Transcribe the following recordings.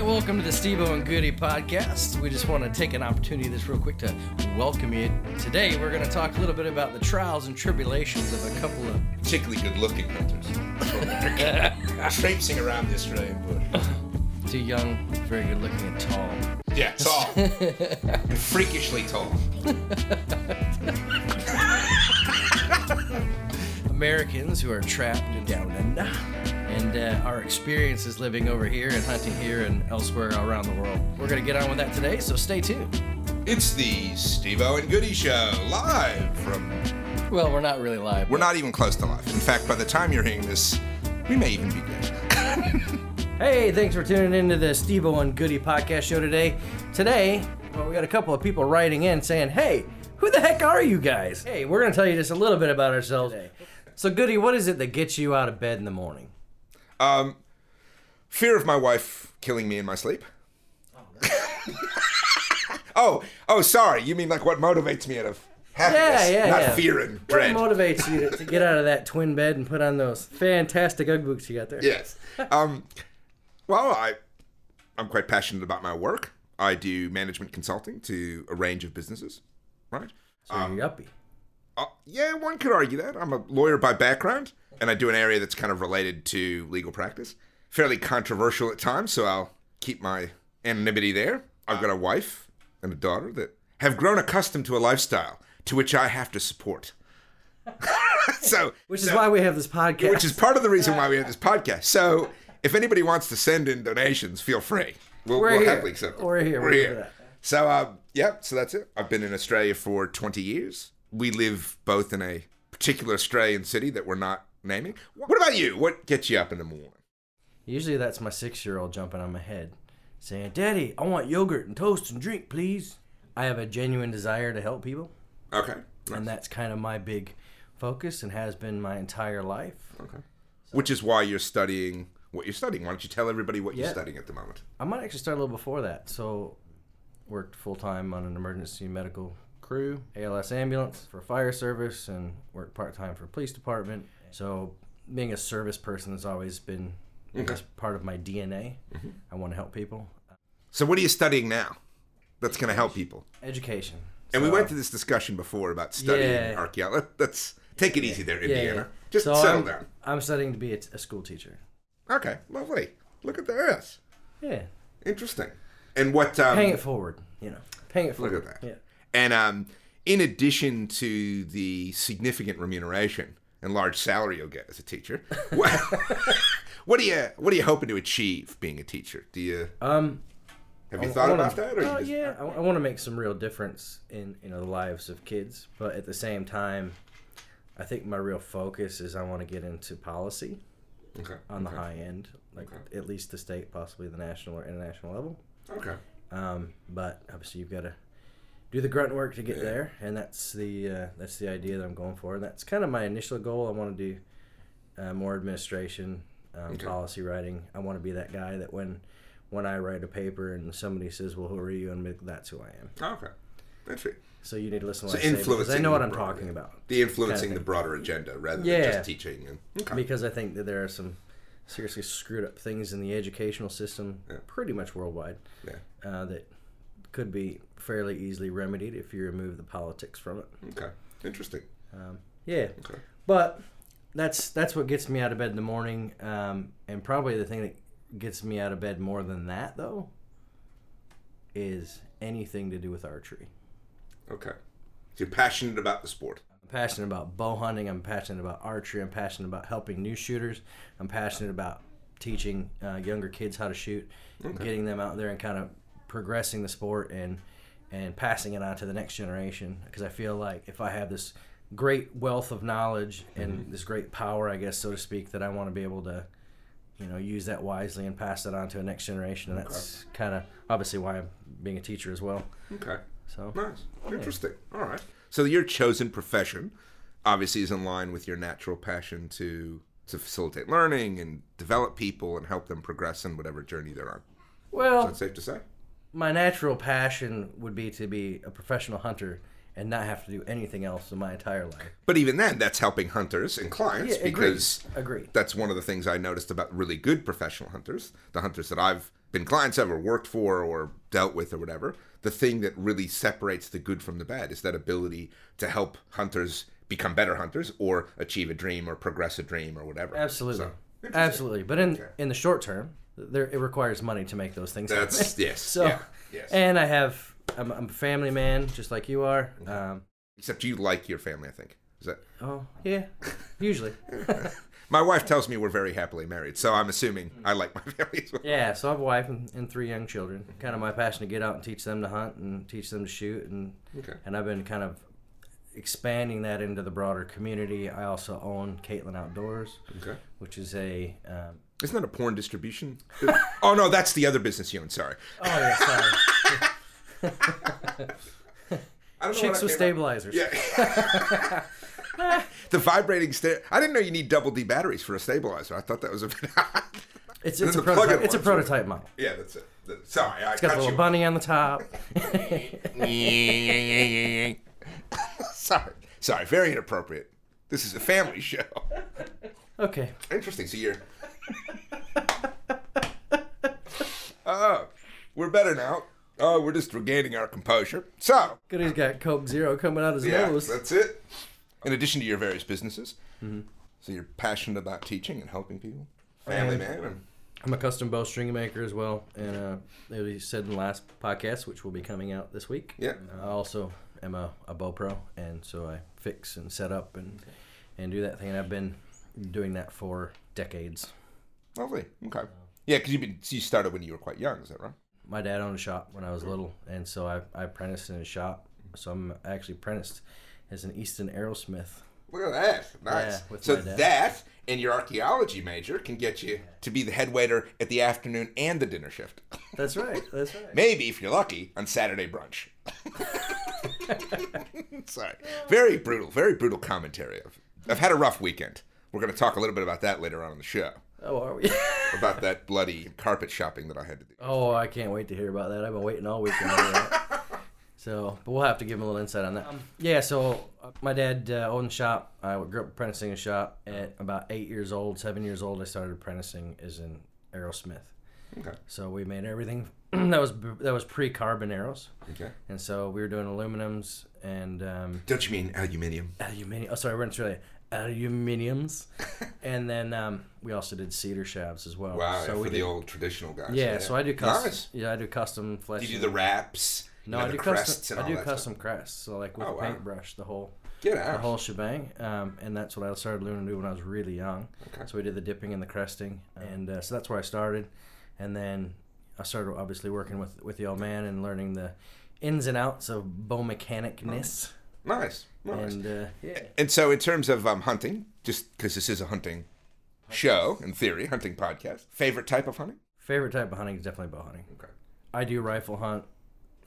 right, welcome to the Steve and Goody podcast. We just want to take an opportunity this real quick to welcome you. Today, we're going to talk a little bit about the trials and tribulations of a couple of particularly good-looking hunters. Traipsing around the Australian bush. two young, very good looking and tall. Yeah, tall. and freakishly tall. Americans who are trapped in down under. And uh, our experiences living over here and hunting here and elsewhere around the world. We're going to get on with that today, so stay tuned. It's the Steve O and Goody Show, live from. Well, we're not really live. We're not even close to live. In fact, by the time you're hearing this, we may even be dead. Hey, thanks for tuning into the Steve and Goody podcast show today. Today, well, we got a couple of people writing in saying, "Hey, who the heck are you guys?" Hey, we're gonna tell you just a little bit about ourselves today. So, Goody, what is it that gets you out of bed in the morning? Um, fear of my wife killing me in my sleep. oh, oh, sorry. You mean like what motivates me out of happiness, Yeah, yeah, not yeah. fear and dread. What motivates you to, to get out of that twin bed and put on those fantastic UGG boots you got there? yes. Um, well, I, I'm quite passionate about my work. I do management consulting to a range of businesses, right? So you're yuppie. Uh, yeah, one could argue that. I'm a lawyer by background, and I do an area that's kind of related to legal practice. Fairly controversial at times, so I'll keep my anonymity there. I've got a wife and a daughter that have grown accustomed to a lifestyle to which I have to support. so, Which is so- why we have this podcast. which is part of the reason why we have this podcast. So, if anybody wants to send in donations, feel free. We'll, We're we'll here. happily accept them. We're here. We're We're here here. So, uh, yeah, so that's it. I've been in Australia for 20 years. We live both in a particular Australian city that we're not naming. What about you? What gets you up in the morning? Usually that's my six year old jumping on my head saying, Daddy, I want yogurt and toast and drink, please. I have a genuine desire to help people, Okay. and that's kind of my big focus and has been my entire life. Okay. Which is why you're studying what you're studying. Why don't you tell everybody what you're studying at the moment? I might actually start a little before that. So, worked full time on an emergency medical crew, ALS ambulance for fire service, and worked part time for police department. So, being a service person has always been guess, part of my DNA. I want to help people. So, what are you studying now that's going to help people? Education. And we went to this discussion before about studying Yeah. archaeology. Let's take it easy there, Indiana. yeah. Just So settle I'm, down. I'm studying to be a, a school teacher. Okay, lovely. Look at this. Yeah. Interesting. And what? Um, Paying it forward, you know. Paying it forward. Look at that. Yeah. And um, in addition to the significant remuneration and large salary you'll get as a teacher, what, what are you what are you hoping to achieve being a teacher? Do you Um, have you I thought wanna- about that? Or Oh, just, yeah, I, want to make some real difference in you know the lives of kids, but at the same time, I think my real focus is I want to get into policy Okay. on the okay. high end, like Okay. at least the state, possibly the national or international level. Okay. Um, but obviously, you've got to do the grunt work to get there, and that's the uh, that's the idea that I'm going for. And that's kind of my initial goal. I want to do uh, more administration, um, Okay. policy writing. I want to be that guy that when when I write a paper and somebody says, "Well, who are you?" and that's who I am. Okay. Interesting. So you need to listen to So I say I know what I'm broader- talking about. The influencing Kinda the broader agenda rather Yeah. than just teaching. And, okay. Because I think that there are some seriously screwed up things in the educational system, Yeah. pretty much worldwide, Yeah. uh, that could be fairly easily remedied if you remove the politics from it. Okay. Interesting. Um, yeah, Okay. but that's that's what gets me out of bed in the morning, um, and probably the thing that gets me out of bed more than that though is anything to do with archery. Okay. So you're passionate about the sport. I'm passionate about bow hunting. I'm passionate about archery. I'm passionate about helping new shooters. I'm passionate about teaching uh, younger kids how to shoot, and getting them out there and kind of progressing the sport and and passing it on to the next generation. Because I feel like if I have this great wealth of knowledge and mm-hmm. this great power, I guess so to speak, that I want to be able to, you know, use that wisely and pass it on to a next generation. And that's kind of obviously why I'm being a teacher as well. Okay. So Nice. Interesting. All right. So your chosen profession obviously is in line with your natural passion to to facilitate learning and develop people and help them progress in whatever journey they're on. well, That's safe to say. My natural passion would be to be a professional hunter and not have to do anything else in my entire life. But even then, that's helping hunters and clients Yeah, because Agreed. that's one of the things I noticed about really good professional hunters, the hunters that I've been clients of or worked for or dealt with or whatever, the thing that really separates the good from the bad is that ability to help hunters become better hunters or achieve a dream or progress a dream or whatever. Absolutely, So, absolutely. But in in the short term, there it requires money to make those things. That's happen. yes. So, yeah, yes. and I have I'm, I'm a family man, just like you are. Um, Except you like your family, I think. Is that oh yeah, usually. my wife tells me we're very happily married, so I'm assuming I like my family as well. Yeah, so I have a wife and, and three young children. Kind of my passion to get out and teach them to hunt and teach them to shoot, and Okay. and I've been kind of expanding that into the broader community. I also own Caitlin Outdoors, Okay. which is a um, Isn't that a porn distribution? oh no, that's the other business you own. Sorry. oh yeah, sorry, I don't know chicks what with up- stabilizers. Yeah. the vibrating sta I didn't know you need double D batteries for a stabilizer. I thought that was a bit. It's it's a prototype. It's a prototype model. yeah, that's it. Sorry, I It's got the little you. bunny on the top. Sorry, sorry, very inappropriate. This is a family show. okay. Interesting. So you're. Oh, we're better now. Oh, we're just regaining our composure. So, Good. He's got Coke Zero coming out his yeah, nose. that's it. In addition to your various businesses, Mm-hmm. so you're passionate about teaching and helping people. Family man. And, I'm a custom bow string maker as well, and uh, as we said in the last podcast, which will be coming out this week. Yeah. I also am a, a bow pro, and so I fix and set up and and do that thing. And I've been doing that for decades. Lovely. Okay. Yeah, because you you started when you were quite young. Is that right? My dad owned a shop when I was little, and so I, I apprenticed in his shop. So I'm actually apprenticed as an Easton Arrowsmith. Look at that. Nice. Yeah, so that and your archaeology major can get you to be the head waiter at the afternoon and the dinner shift. That's right. That's right. Maybe, if you're lucky, on Saturday brunch. Sorry. Very brutal, very brutal commentary. I've, I've had a rough weekend. We're going to talk a little bit about that later on in the show. Oh, are we? About that bloody carpet shopping that I had to do. Oh, I can't wait to hear about that. I've been waiting all weekend. for that. So, but we'll have to give him a little insight on that. yeah, so uh, my dad uh, owned a shop. I grew up apprenticing in a shop. At about eight years old, seven years old, I started apprenticing as an Arrowsmith. Okay. So we made everything that was that was pre-carbon arrows, Okay. and so we were doing aluminums and um, Don't you mean aluminium? aluminium. Oh, sorry, we're in Australia. Aluminiums, and then um, we also did cedar shafts as well. Wow, so yeah, we for the did- old traditional guys. Yeah, so I do custom. Nice. Yeah, I do custom fletch. Do you do the wraps? No, you know, I do crests custom. I do custom crests, so like with Oh, a wow. paintbrush, the whole Stuff? Get the whole shebang. Um, and that's what I started learning to do when I was really young. Okay. So we did the dipping and the cresting, and uh, so that's where I started. And then I started obviously working with with the old man and learning the ins and outs of bow mechanicness. Nice. Nice. And uh, yeah, And so, in terms of um, hunting, just because this is a hunting show, in theory, hunting podcast, favorite type of hunting? favorite type of hunting is definitely bow hunting. Okay. I do rifle hunt.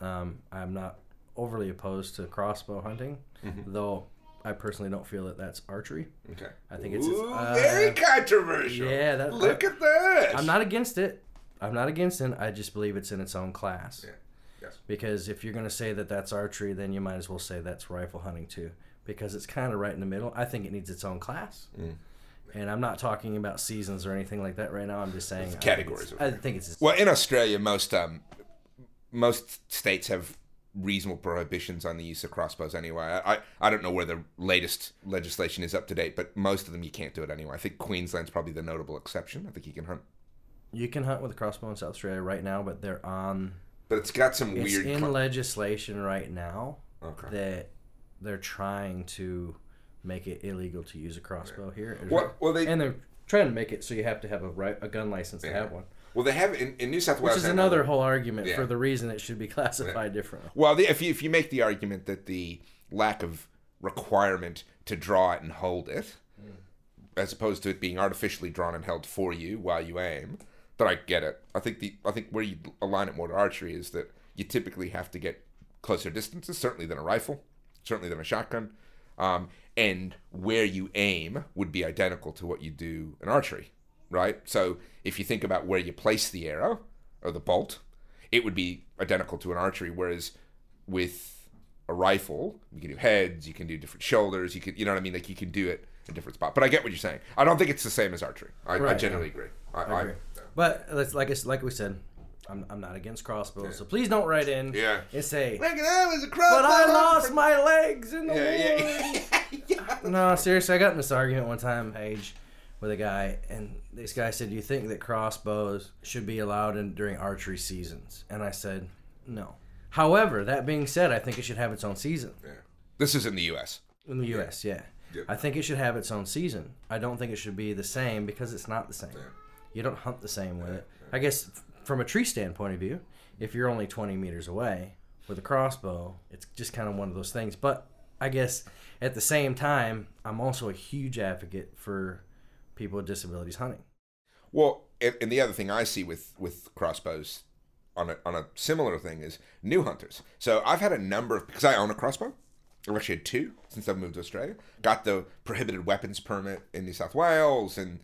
Um, I'm not overly opposed to crossbow hunting, Mm-hmm. though I personally don't feel that that's archery. Okay. I think it's- it's, Ooh, uh, very controversial. yeah, that- Look at that. I'm not against it. I'm not against it. I just believe it's in its own class. Yeah. Because if you're going to say that that's archery, then you might as well say that's rifle hunting too. Because it's kind of right in the middle. I think it needs its own class. Mm. And I'm not talking about seasons or anything like that right now. I'm just saying I think categories it's- I think it's. Well, in Australia, most um, most states have reasonable prohibitions on the use of crossbows anyway. I, I, I don't know where the latest legislation is up to date, but most of them you can't do it anyway. I think Queensland's probably the notable exception. I think you can hunt. You can hunt with a crossbow in South Australia right now, but they're on. But it's got some It's weird. in cl- legislation right now okay. that they're trying to make it illegal to use a crossbow here. Well, well, they and they're trying to make it so you have to have a right a gun license to have one, well they have in, in New South Wales, which is another whole argument Yeah. for the reason it should be classified differently. Well, the, if you if you make the argument that the lack of requirement to draw it and hold it, hmm. as opposed to it being artificially drawn and held for you while you aim, then I get it. I think the I think where you align it more to archery is that you typically have to get closer distances, certainly than a rifle, certainly than a shotgun, um, and where you aim would be identical to what you do in archery, right? So if you think about where you place the arrow or the bolt, it would be identical to an archery. Whereas with a rifle, you can do heads, you can do different shoulders, you can, you know what I mean? Like you can do it in different spots. But I get what you're saying. I don't think it's the same as archery. I, I Right. generally agree. I, I agree. But let's like I like we said, I'm, I'm not against crossbows, so please don't write in Yeah. and say, Look at that, was a crossbow. but I lost my legs in the Yeah, woods. yeah. No, seriously, I got in this argument one time, Paige, with a guy, and this guy said, "Do you think that crossbows should be allowed in during archery seasons?" And I said, "No." However, that being said, I think it should have its own season Yeah. This is in the U.S. in the U.S. Yeah. I think it should have its own season. I don't think it should be the same because it's not the same. You don't hunt the same with it. I guess f- from a tree stand point of view, if you're only 20 meters away with a crossbow, it's just kind of one of those things. But I guess at the same time, I'm also a huge advocate for people with disabilities hunting. Well, and, and the other thing I see with with crossbows on a on a similar thing is new hunters. So I've had a number of because I own a crossbow. I've actually had two since I've moved to Australia. Got the prohibited weapons permit in New South Wales, and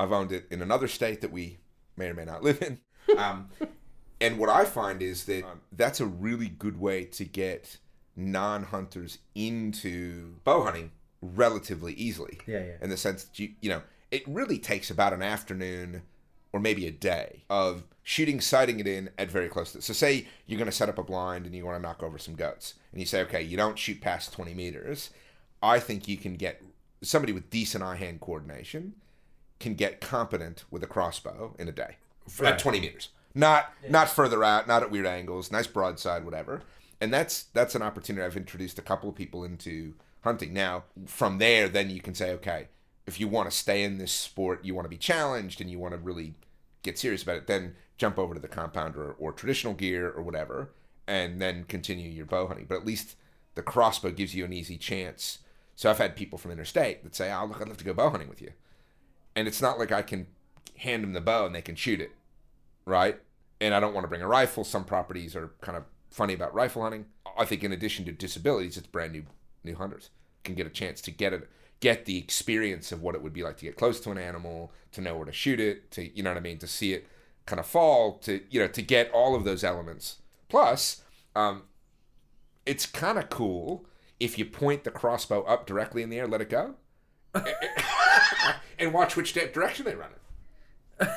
I've owned it in another state that we may or may not live in. Um, and what I find is that um, that's a really good way to get non-hunters into bow hunting relatively easily. Yeah, yeah. In the sense that you you know it really takes about an afternoon or maybe a day of shooting, sighting it in at very close to. So say you're going to set up a blind and you want to knock over some goats, and you say, okay, you don't shoot past 20 meters. I think you can get somebody with decent eye-hand coordination can get competent with a crossbow in a day at 20 meters. Not not further out, not at weird angles, nice broadside, whatever. And that's that's an opportunity I've introduced a couple of people into hunting. Now, from there, then you can say, okay, if you want to stay in this sport, you want to be challenged, and you want to really get serious about it, then jump over to the compound or, or traditional gear or whatever, and then continue your bow hunting. But at least the crossbow gives you an easy chance. So I've had people from interstate that say, "Oh, look, I'd love to go bow hunting with you," and it's not like I can hand them the bow and they can shoot it, right? And I don't want to bring a rifle. Some properties are kind of funny about rifle hunting. I think in addition to disabilities, it's brand new new hunters can get a chance to get it get the experience of what it would be like to get close to an animal, to know where to shoot it, to you know what I mean, to see it kind of fall, to you know, to get all of those elements. Plus, um, it's kind of cool if you point the crossbow up directly in the air, let it go, and watch which di- direction they run it.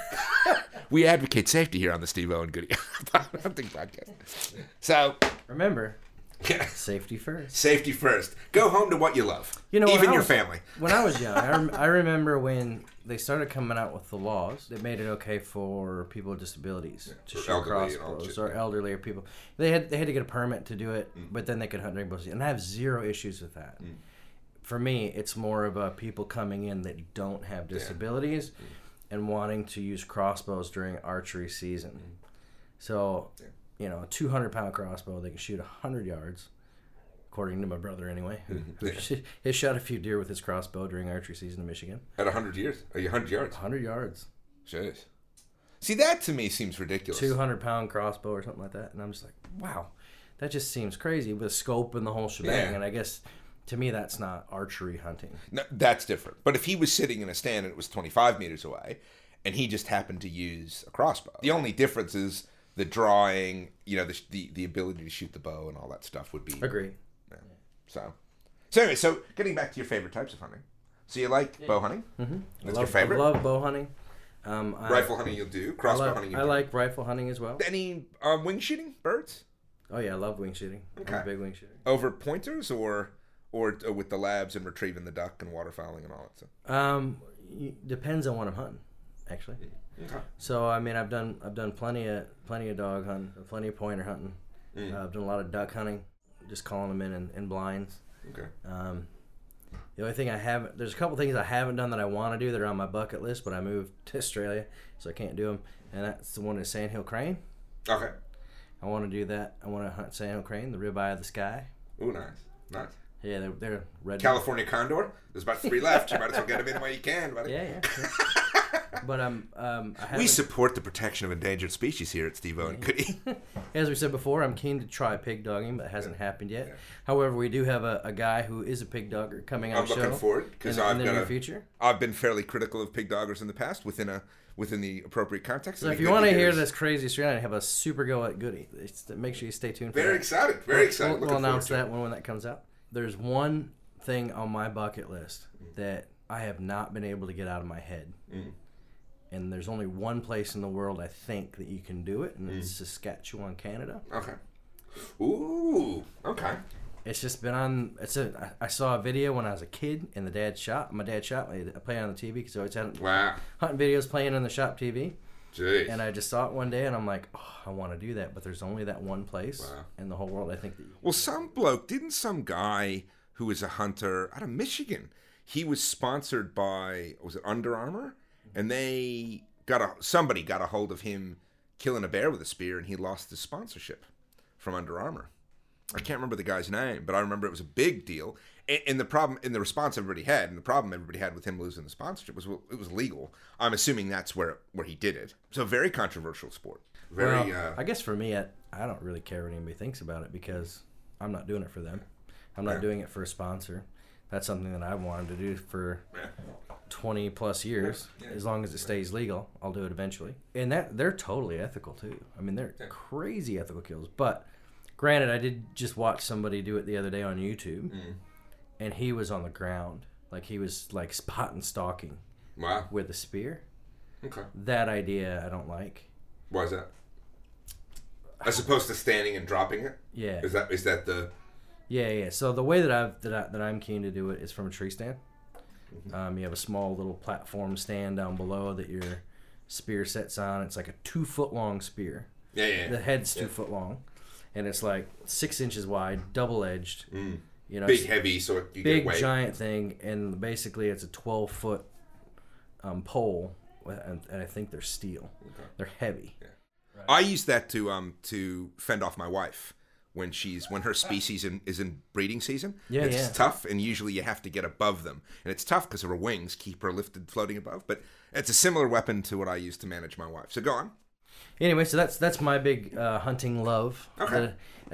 we advocate safety here on the Steve O and Goody Hunting Podcast. So, Remember, yeah, safety first. safety first. Go home to what you love. You know, even your was- family. When I was young, I, rem- I remember when they started coming out with the laws that made it okay for people with disabilities to shoot crossbows or elderly or people. They had they had to get a permit to do it, Mm. but then they could hunt during. And I have zero issues with that. For me, it's more of a people coming in that don't have disabilities Mm. and wanting to use crossbows during archery season. Mm. So, you know, a 200 pound crossbow, they can shoot 100 yards, according to my brother anyway, who, Yeah. has shot a few deer with his crossbow during archery season in Michigan. At 100 years? Are you 100 yards? 100 yards, Jeez. See, that to me seems ridiculous. 200 pound crossbow or something like that. And I'm just like, wow, that just seems crazy with a scope and the whole shebang. Yeah. And I guess to me, that's not archery hunting. No, that's different. But if he was sitting in a stand and it was 25 meters away, and he just happened to use a crossbow, the only difference is the drawing, you know, the, the, the ability to shoot the bow and all that stuff would be. Agree. So, so anyway, so getting back to your favorite types of hunting. So you like bow hunting? Mm-hmm. That's love, your favorite? I love bow hunting. Um, I, Rifle hunting you'll do. Crossbow I, like, hunting you'll I do. like rifle hunting as well. Any um, wing shooting birds? Oh yeah, I love wing shooting. I'm a Okay. big wing shooter. Over pointers or or uh, with the labs and retrieving the duck and waterfowling and all that stuff? Um, depends on what I'm hunting, actually. Okay. So I mean, I've done I've done plenty of plenty of dog hunting, plenty of pointer hunting. Mm. Uh, I've done a lot of duck hunting, just calling them in in, in blinds. Okay. Um, the only thing I haven't there's a couple things I haven't done that I want to do that are on my bucket list, but I moved to Australia, so I can't do them. And that's the one is sandhill crane. Okay. I want to do that. I want to hunt sandhill crane, the ribeye of the sky. Ooh, nice. Nice. Yeah, they're they're red. California condor. There's about three left. You might as well get them in while you can, buddy. Yeah, yeah. yeah. but um, um, I We support the protection of endangered species here at Steve O and Goody. as we said before, I'm keen to try pig dogging, but it hasn't happened yet. However, we do have a, a guy who is a pig dogger coming on I'm the show looking forward in, because the- I've the got near a, future. I've been fairly critical of pig doggers in the past within a within the appropriate context. So if you want to hear this crazy story, I have a super go at Goody. It's- Make sure you stay tuned for very that. excited, very We'll- excited. We'll, we'll announce that when, when that comes out. There's one thing on my bucket list that I have not been able to get out of my head, Mm. and there's only one place in the world I think that you can do it, and it's Mm. Saskatchewan, Canada. Okay. Ooh. Okay. It's just been on. It's a. I saw a video when I was a kid, and the dad's shot. My dad shot me. I play on the TV because I always had Wow. hunting videos playing on the shop TV. Jeez. And I just saw it one day, and I'm like, oh, I want to do that, but there's only that one place Wow. in the whole world. I think that. You, Well, some bloke didn't some guy who was a hunter out of Michigan. He was sponsored by was it Under Armour, and they got a somebody got a hold of him killing a bear with a spear, and he lost his sponsorship from Under Armour. I can't remember the guy's name, but I remember it was a big deal. And, and the problem, and the response everybody had, and the problem everybody had with him losing the sponsorship was well, it was legal. I'm assuming that's where where he did it. So very controversial sport. Very. Well, uh, I guess for me, I, I don't really care what anybody thinks about it because I'm not doing it for them. I'm not Yeah. doing it for a sponsor. That's something that I've wanted to do for yeah. 20 plus years. Yeah. As long as it stays legal, I'll do it eventually. And that they're totally ethical too. I mean, they're crazy ethical kills. But granted, I did just watch somebody do it the other day on YouTube, Mm. And he was on the ground, like he was like spot and stalking Wow. with a spear. Okay. That idea I don't like. Why is that? As opposed to standing and dropping it. Yeah. Is that is that the? Yeah, yeah. So the way that I've that, I, that I'm keen to do it is from a tree stand. Um, you have a small little platform stand down below that your spear sets on. It's like a two foot long spear. Yeah, yeah. The head's two Yeah. foot long, and it's like six inches wide, double edged. Mm. You know, Big, it's heavy, so you big get weight. giant thing, and basically it's a twelve foot um, pole, and, and I think they're steel. Okay. They're heavy. I use that to um to fend off my wife when she's when her species in, is in breeding season. Yeah, it's yeah. tough, and usually you have to get above them, and it's tough because her wings keep her lifted, floating above. But it's a similar weapon to what I use to manage my wife. So go on. Anyway, so that's that's my big uh, hunting love. Okay. Uh,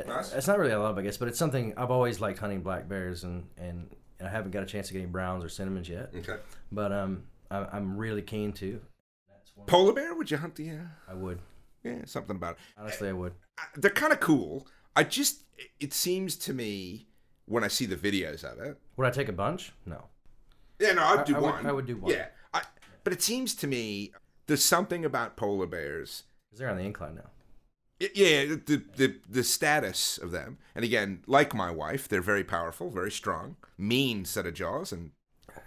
Nice. It's not really a love, I guess, but it's something I've always liked hunting black bears, and and I haven't got a chance to get any browns or cinnamons yet. Okay. But um, I, I'm really keen to. Polar bear? Would you hunt the? Uh, I would yeah, something about it. honestly, I would. They're kind of cool. I just it seems to me when I see the videos of it. Would I take a bunch? No. Yeah, no, I'd do I would- one. I would do one. Yeah, I, but it seems to me there's something about polar bears. 'Cause they're on the incline now. Yeah, the, the the status of them, and again, like my wife, they're very powerful, very strong, mean set of jaws, and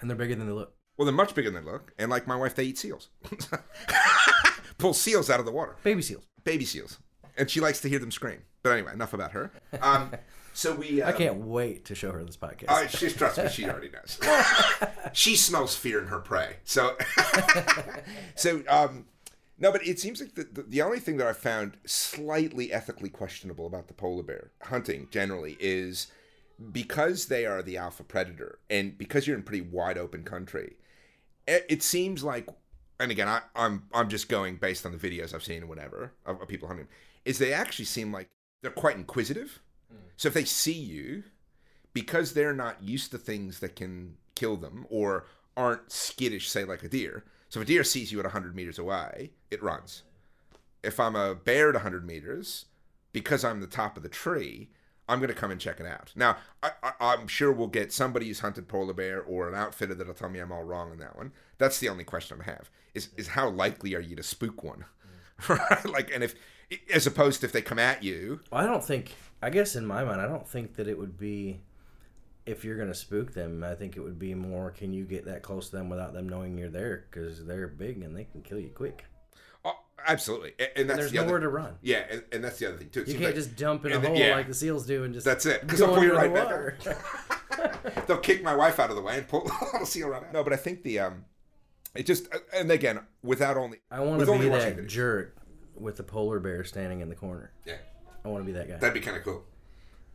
And they're bigger than they look. well, they're much bigger than they look. And like my wife, they eat seals, pull seals out of the water, Baby seals. baby seals, and she likes to hear them scream. But anyway, enough about her. Um, so we, I um, can't wait to show her this podcast. Oh, she trust me, she already knows. she smells fear in her prey. So, so um, no, but it seems like the, the the only thing that I found slightly ethically questionable about the polar bear hunting generally is because they are the alpha predator, and because you're in pretty wide open country, it, it seems like. And again, I, I'm I'm just going based on the videos I've seen and whatever of, of people hunting. Is they actually seem like they're quite inquisitive. Hmm. So if they see you, because they're not used to things that can kill them or aren't skittish, say like a deer. So if a deer sees you at 100 meters away, it runs. If I'm a bear at 100 meters, because I'm the top of the tree, I'm going to come and check it out. Now, I, I'm sure we'll get somebody who's hunted polar bear or an outfitter that'll tell me I'm all wrong on that one. That's the only question I have: is is how likely are you to spook one? right? Like, and if as opposed to if they come at you, Well, I don't think. I guess in my mind, I don't think that it would be. If you're gonna spook them, I think it would be more. Can you get that close to them without them knowing you're there? Because they're big and they can kill you quick. oh, absolutely, and, and And that's there's the nowhere other. to run. Yeah, and, and that's the other thing too. It You can't like just jump in a and the- hole yeah. like the seals do and just. That's it. Because go they'll pull you right the back water. out. they'll kick my wife out of the way and pull the seal right out. No, but I think the um, it just and again without only I want to be that jerk with the polar bear standing in the corner. Yeah, I want to be that guy that'd be kind of cool.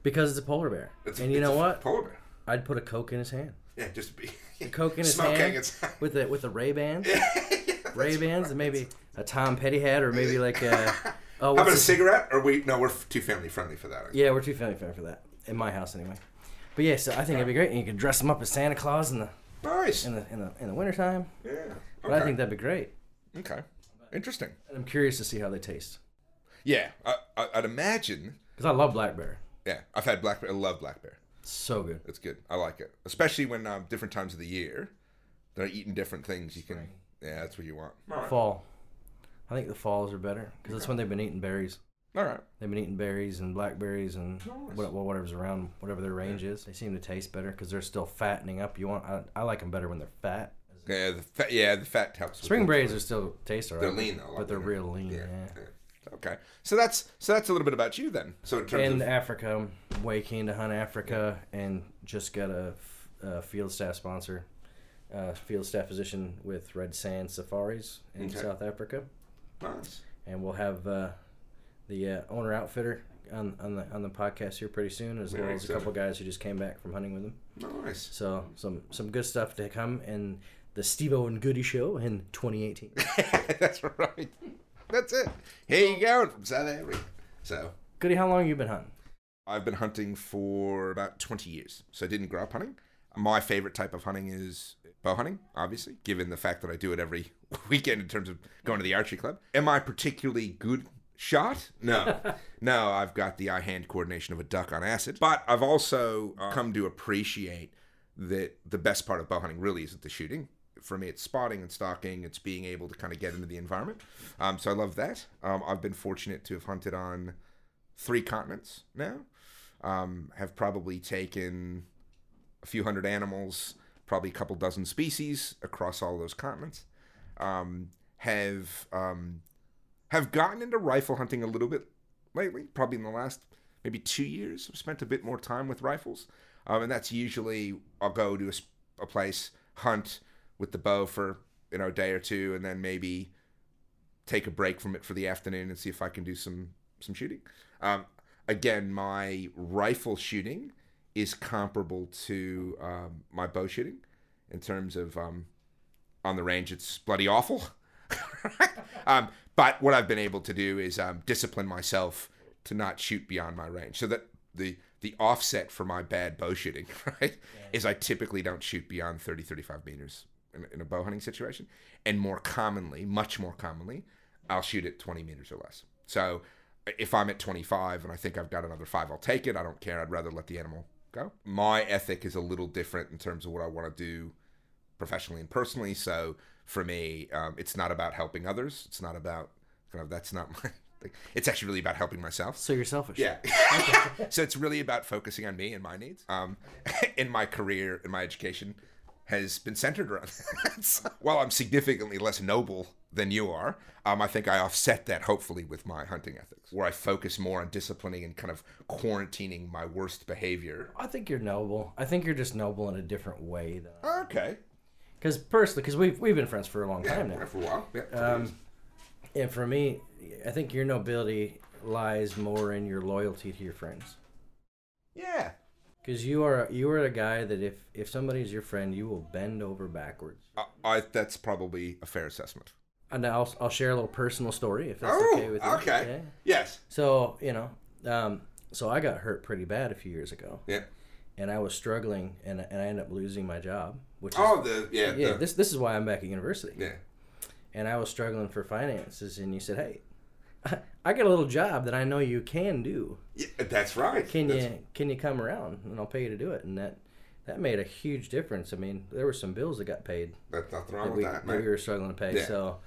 Because it's a polar bear. It's, and you know a what? Polar bear. I'd put a coke in his hand. Yeah, just be A coke in his hand It's with the with the Ray Bans, yeah, Ray Bans, and maybe a Tom Petty hat or maybe like a. Oh, How about a cigarette? Or we no, we're too family friendly for that. Yeah, we're too family friendly for that in my house anyway. But yeah, so I think it'd be great, and you could dress them up as Santa Claus in the Nice. in the in the in the wintertime. Yeah. But Okay. I think that'd be great. okay. Interesting. And I'm curious to see how they taste Yeah, I, I, I'd imagine. because I love black bear. Yeah, I've had black bear. I love black bear. So good. It's good. I like it, especially when um, different times of the year they're eating different things. You can Yeah, that's what you want. Fall. I think the falls are better because that's when they've been eating berries. All right. They've been eating berries and blackberries and what, whatever's around, whatever their range is. They seem to taste better because they're still fattening up. You want? I, I like them better when they're fat. Yeah, the fat, yeah, the fat helps. Spring the- berries are still taste alright. They're lean though, but they're aren't real lean. Yeah. yeah. Okay, so that's so that's a little bit about you then. So in terms In of Africa, way keen to hunt Africa, and just got a field staff sponsor, uh, field staff position with Red Sand Safaris in Okay. South Africa, nice. and we'll have uh, the uh, owner outfitter on, on the on the podcast here pretty soon, as well as a couple guys who just came back from hunting with him. Nice. So some some good stuff to come in the Steve and Goody Show in 2018. that's right. That's it. Here you go from South Africa. So Goody, how long have you been hunting? I've been hunting for about 20 years. So I didn't grow up hunting. My favorite type of hunting is bow hunting, obviously, given the fact that I do it every weekend in terms of going to the archery club. Am I particularly good shot? No. no, I've got the eye hand coordination of a duck on acid. But I've also uh, come to appreciate that the best part of bow hunting really isn't the shooting. For me, it's spotting and stalking. It's being able to kind of get into the environment. Um, so I love that. Um, I've been fortunate to have hunted on three continents now. Um, have probably taken a few hundred animals, probably a couple dozen species across all those continents. Um, have um, have gotten into rifle hunting a little bit lately, probably in the last maybe two years. I've spent a bit more time with rifles, um, and that's usually I'll go to a, a place, hunt with the bow for you know a day or two, and then maybe take a break from it for the afternoon and see if I can do some some shooting. Um, again, my rifle shooting is comparable to um, my bow shooting in terms of um, on the range. It's bloody awful. um, but what I've been able to do is um, discipline myself to not shoot beyond my range, so that the the offset for my bad bow shooting, right, is I typically don't shoot beyond 30, 35 meters in, in a bow hunting situation, and more commonly, much more commonly, I'll shoot at 20 meters or less. So if I'm at 25 and I think I've got another five, I'll take it. I don't care. I'd rather let the animal go. My ethic is a little different in terms of what I want to do professionally and personally. So for me, um, it's not about helping others. It's not about kind of that's not my thing. It's actually really about helping myself. So you're selfish. Yeah. so it's really about focusing on me and my needs. Um, in my career, in my education, has been centered around that. So while I'm significantly less noble than you are, um, I think I offset that hopefully with my hunting ethics, where I focus more on disciplining and kind of quarantining my worst behavior. I think you're noble. I think you're just noble in a different way, though. Okay. Because personally, because we've we've been friends for a long time now. For a while. Yeah. Um, and for me, I think your nobility lies more in your loyalty to your friends. yeah. Because you are you are a guy that if if somebody's your friend, you will bend over backwards. I, I, that's probably a fair assessment. And I'll I'll share a little personal story if that's Oh, okay with you. okay. Yeah. Yes. So you know, um, so I got hurt pretty bad a few years ago, Yeah. and I was struggling, and and I ended up losing my job, which is Oh, the yeah. yeah. the- This this is why I'm back at university. yeah. and I was struggling for finances, and you said, "Hey, I got a little job that I know you can do. Yeah, that's right. Can That's- you can you come around, and I'll pay you to do it?" And that that made a huge difference. I mean, there were some bills that got paid That's nothing wrong that with we, that, that we were struggling to pay. Yeah. So.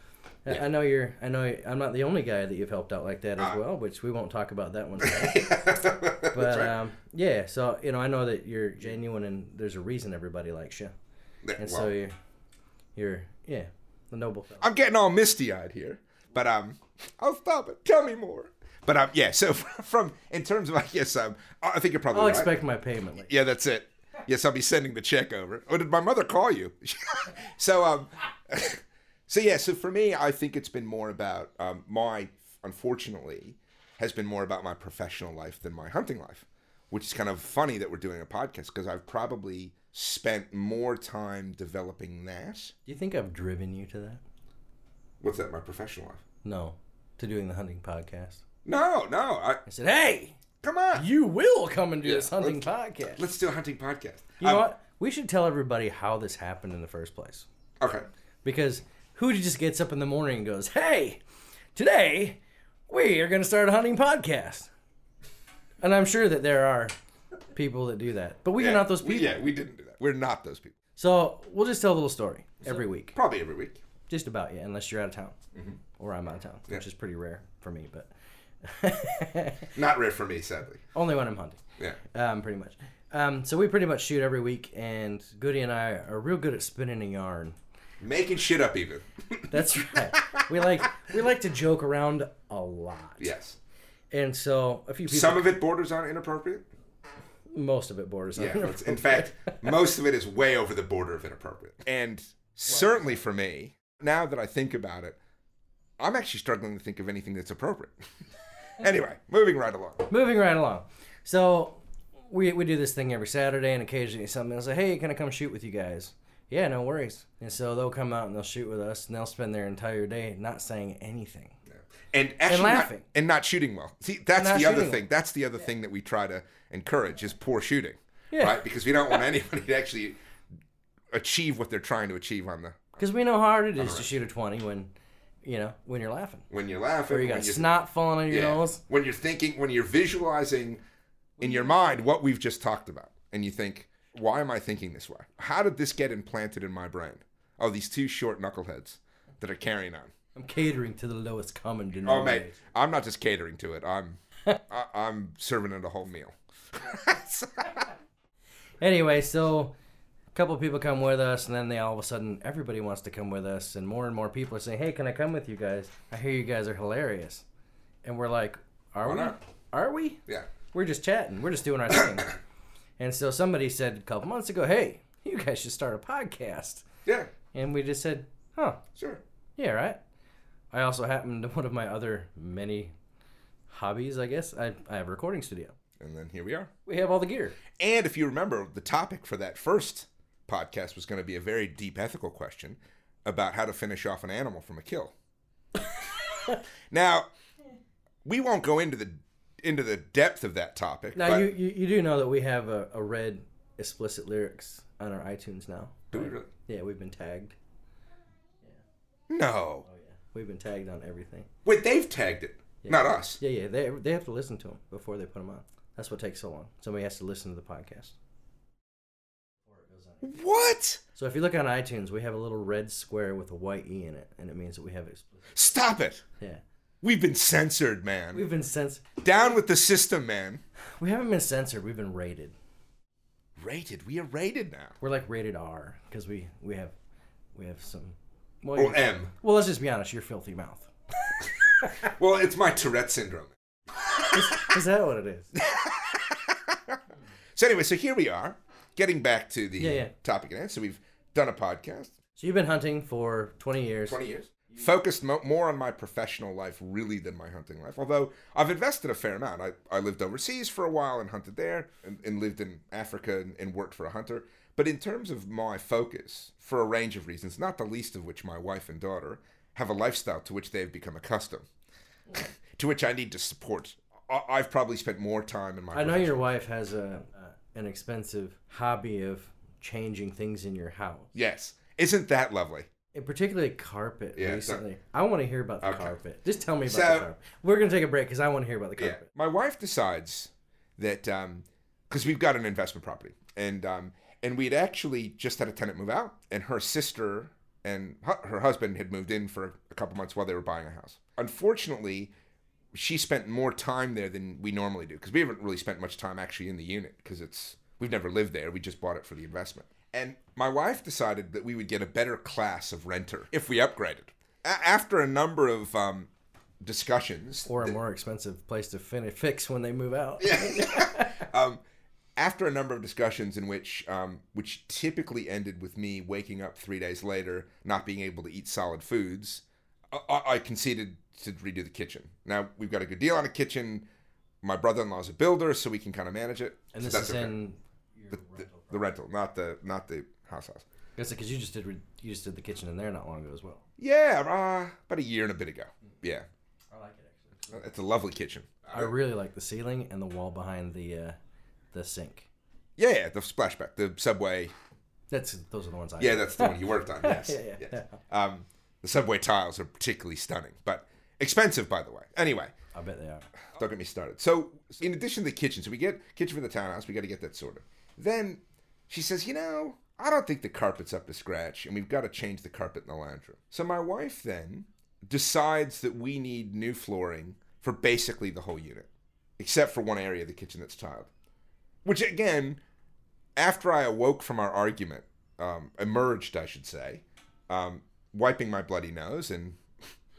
I- Yeah. I know you're. I know I'm not the only guy that you've helped out like that as Ah. well, which we won't talk about that one. But right. um, yeah, so you know, I know that you're genuine, and there's a reason everybody likes you, and well, so you're, you're, yeah, the noble fellow. I'm getting all misty eyed here, but um, I'll stop it. Tell me more. But um, yeah. So from in terms of I guess um, I think you're probably I'll right. expect my payment later. Yeah, that's it. Yes, I'll be sending the check over. Oh, did my mother call you? so um, so yeah. So for me, I think it's been more about um, my unfortunately has been more about my professional life than my hunting life, which is kind of funny that we're doing a podcast because I've probably spent more time developing that. Do you think I've driven you to that? What's that? My professional life? No, to doing the hunting podcast. No, no. I, I said, "Hey, come on. you will come and do Yeah, this hunting podcast." Let's do a hunting podcast. You know Um, what? We should tell everybody how this happened in the first place. Okay. Because who just gets up in the morning and goes, "Hey, today we are going to start a hunting podcast," and I'm sure that there are people that do that, but we are not those We- people. yeah, we didn't do that. We're not those people. So we'll just tell a little story every week. Probably every week. Just about yeah, unless you're out of town, or I'm out of town, which Mm-hmm. Is pretty rare for me, but Not rare for me, sadly. only when I'm hunting. Yeah. Um, pretty much. Um, so we pretty much shoot every week, and Goody and I are real good at spinning a yarn. Making shit up even. That's right. we like we like to joke around a lot. yes. And so a few people, Some of it borders on inappropriate. most of it borders on. Yeah. in fact, most of it is way over the border of inappropriate. And certainly for me, now that I think about it, I'm actually struggling to think of anything that's appropriate. anyway, moving right along. Moving right along. So we, we do this thing every Saturday, and occasionally something will say, "Hey, can I come shoot with you guys?" Yeah, no worries. And so they'll come out and they'll shoot with us, and they'll spend their entire day not saying anything. and actually not- laughing. and not shooting well. See, that's the other thing. That's the other thing that we try to encourage is poor shooting, Yeah. right? Because we don't want anybody to actually achieve what they're trying to achieve on the Because we know how hard it is to shoot a twenty when, you know, when you're laughing, when you're laughing, or you got you're, snot falling on your yeah, nose. when you're thinking, when you're visualizing in your mind what we've just talked about, and you think, why am I thinking this way? How did this get implanted in my brain? Oh, these two short knuckleheads that are carrying on. I'm catering to the lowest common oh, denominator. Oh, mate, I'm not just catering to it. I'm I, I'm serving it a whole meal. Anyway, so couple people come with us, and then they all of a sudden everybody wants to come with us, and more and more people are saying, "Hey, can I come with you guys? I hear you guys are hilarious." And we're like, "Are Why we? not? Are we? yeah. We're just chatting. We're just doing our thing." and so somebody said a couple months ago, "Hey, you guys should start a podcast." Yeah, And we just said, "Huh, sure. yeah, right." I also happen to one of my other many hobbies, I guess. I, I have a recording studio. And then here we are. We have all the gear. And if you remember, the topic for that first podcast was going to be a very deep ethical question about how to finish off an animal from a kill. now, we won't go into the into the depth of that topic. Now you, you you do know that we have a, a red explicit lyrics on our iTunes now. do we really? Yeah, we've been tagged. Yeah. No. Oh yeah, we've been tagged on everything. Wait, they've tagged it, not us. Yeah, yeah, they they have to listen to them before they put them on. That's what takes so long. Somebody has to listen to the podcast. What? So if you look on iTunes, we have a little red square with a white e in it, and it means that we have explicit. Stop it. Yeah, We've been censored, man. we've been censored. Down with the system, man. We haven't been censored. We've been rated. Rated. We are rated now. We're like rated R because we we have we have some. Well, Or M. well, let's just be honest. You're filthy mouth. Well, it's my Tourette syndrome. Is that what it is? So anyway, so here we are, getting back to the Yeah, yeah. topic at hand. So we've done a podcast, So you've been hunting for 20 years. twenty years, focused mo- more on my professional life really than my hunting life. Although I've invested a fair amount. I, I lived overseas for a while and hunted there, and, and lived in Africa and, and worked for a hunter. But in terms of my focus, for a range of reasons, not the least of which my wife and daughter have a lifestyle to which they have become accustomed, to which I need to support. I- I've probably spent more time in my. I know your wife has a an expensive hobby of changing things in your house, Yes, isn't that lovely? and particularly carpet. Yeah, recently, I want to hear about the Okay. carpet. Just tell me about So- the carpet. We're gonna take a break because I want to hear about the Yeah. carpet. My wife decides that because we've got an investment property, and um, and we'd actually just had a tenant move out, and her sister and her husband had moved in for a couple months while they were buying a house. Unfortunately, she spent more time there than we normally do because we haven't really spent much time actually in the unit because it's we've never lived there. We just bought it for the investment. And my wife decided that we would get a better class of renter if we upgraded. A- after a number of um, discussions, Or a more expensive place to finish fix when they move out. um, after a number of discussions in which um, which typically ended with me waking up three days later not being able to eat solid foods I I conceded to redo the kitchen now we've got a good deal on a kitchen my brother-in-law's a builder so we can kind of manage it And So this that's is okay. in. the, the, the rental not the not the house house because you just did re- you just did the kitchen in there not long ago as well. yeah uh, about a year and a bit ago yeah I like it actually. it's a lovely kitchen I really like the ceiling and the wall behind the uh, the sink. yeah, yeah the splashback the subway That's those are the ones I. yeah that's the one you worked on yes, yeah, yeah, yes. yeah. Um, the subway tiles are particularly stunning, but expensive, by the way. Anyway, I bet they are. don't get me started. So, in addition to the kitchen, so we get kitchen for the townhouse, we got to get that sorted. Then she says, you know, I don't think the carpet's up to scratch, and we've got to change the carpet in the lounge room. So my wife then decides that we need new flooring for basically the whole unit, except for one area of the kitchen that's tiled. Which again, after I awoke from our argument, um, emerged, I should say, um, wiping my bloody nose and,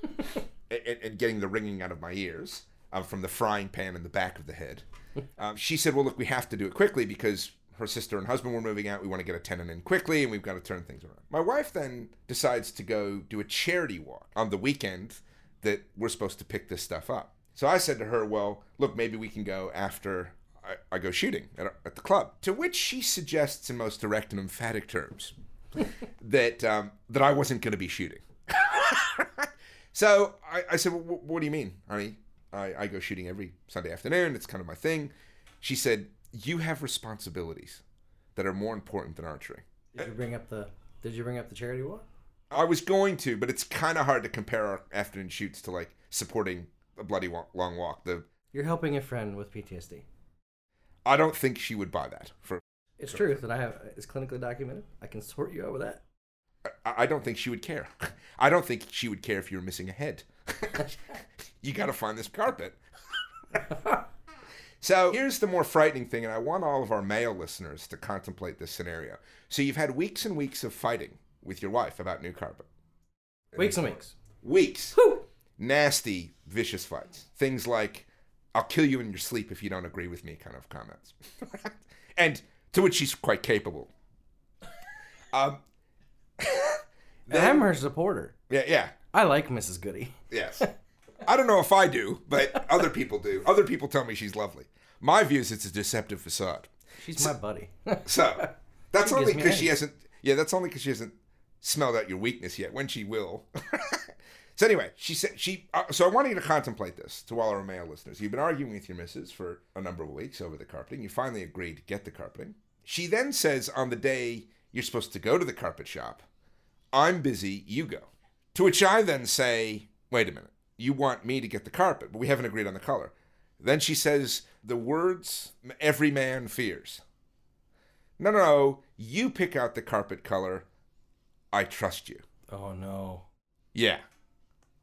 and, and getting the ringing out of my ears um, from the frying pan in the back of the head. Um, she said, "Well, look, we have to do it quickly because her sister and husband were moving out. We want to get a tenant in quickly, and we've got to turn things around." My wife then decides to go do a charity walk on the weekend that we're supposed to pick this stuff up. So I said to her, "Well, look, maybe we can go after I, I go shooting at, at the club." To which she suggests, in most direct and emphatic terms, that um, that I wasn't going to be shooting. so I, I said, well, "What do you mean, honey? I, I go shooting every Sunday afternoon. It's kind of my thing." She said, "You have responsibilities that are more important than archery." Did you bring up the Did you bring up the charity walk? I was going to, but it's kind of hard to compare our afternoon shoots to like supporting a bloody walk, long walk. The You're helping a friend with PTSD. I don't think she would buy that. For It's true that I have. It's clinically documented. I can sort you out with that. I don't think she would care. I don't think she would care if you were missing a head. you got to find this carpet. so here's the more frightening thing, and I want all of our male listeners to contemplate this scenario. So you've had weeks and weeks of fighting with your wife about new carpet. Weeks and weeks. Weeks. Whew. Nasty, vicious fights. Things like, I'll kill you in your sleep if you don't agree with me kind of comments. and to which she's quite capable. Um, And I'm her supporter. yeah, yeah. I like Mrs. Goody. Yes. I don't know if I do, but other people do. Other people tell me she's lovely. My view is it's a deceptive facade. She's my buddy. So that's only because she hasn't. Yeah, that's only because she hasn't smelled out your weakness yet. When she will. so anyway, she said she. Uh, so I want you to contemplate this to all our male listeners. You've been arguing with your missus for a number of weeks over the carpeting. You finally agreed to get the carpeting. She then says on the day you're supposed to go to the carpet shop, "I'm busy. You go." To which I then say, "Wait a minute. You want me to get the carpet, but we haven't agreed on the color." Then she says the words every man fears. No, no, no. You pick out the carpet color. I trust you. oh no. Yeah.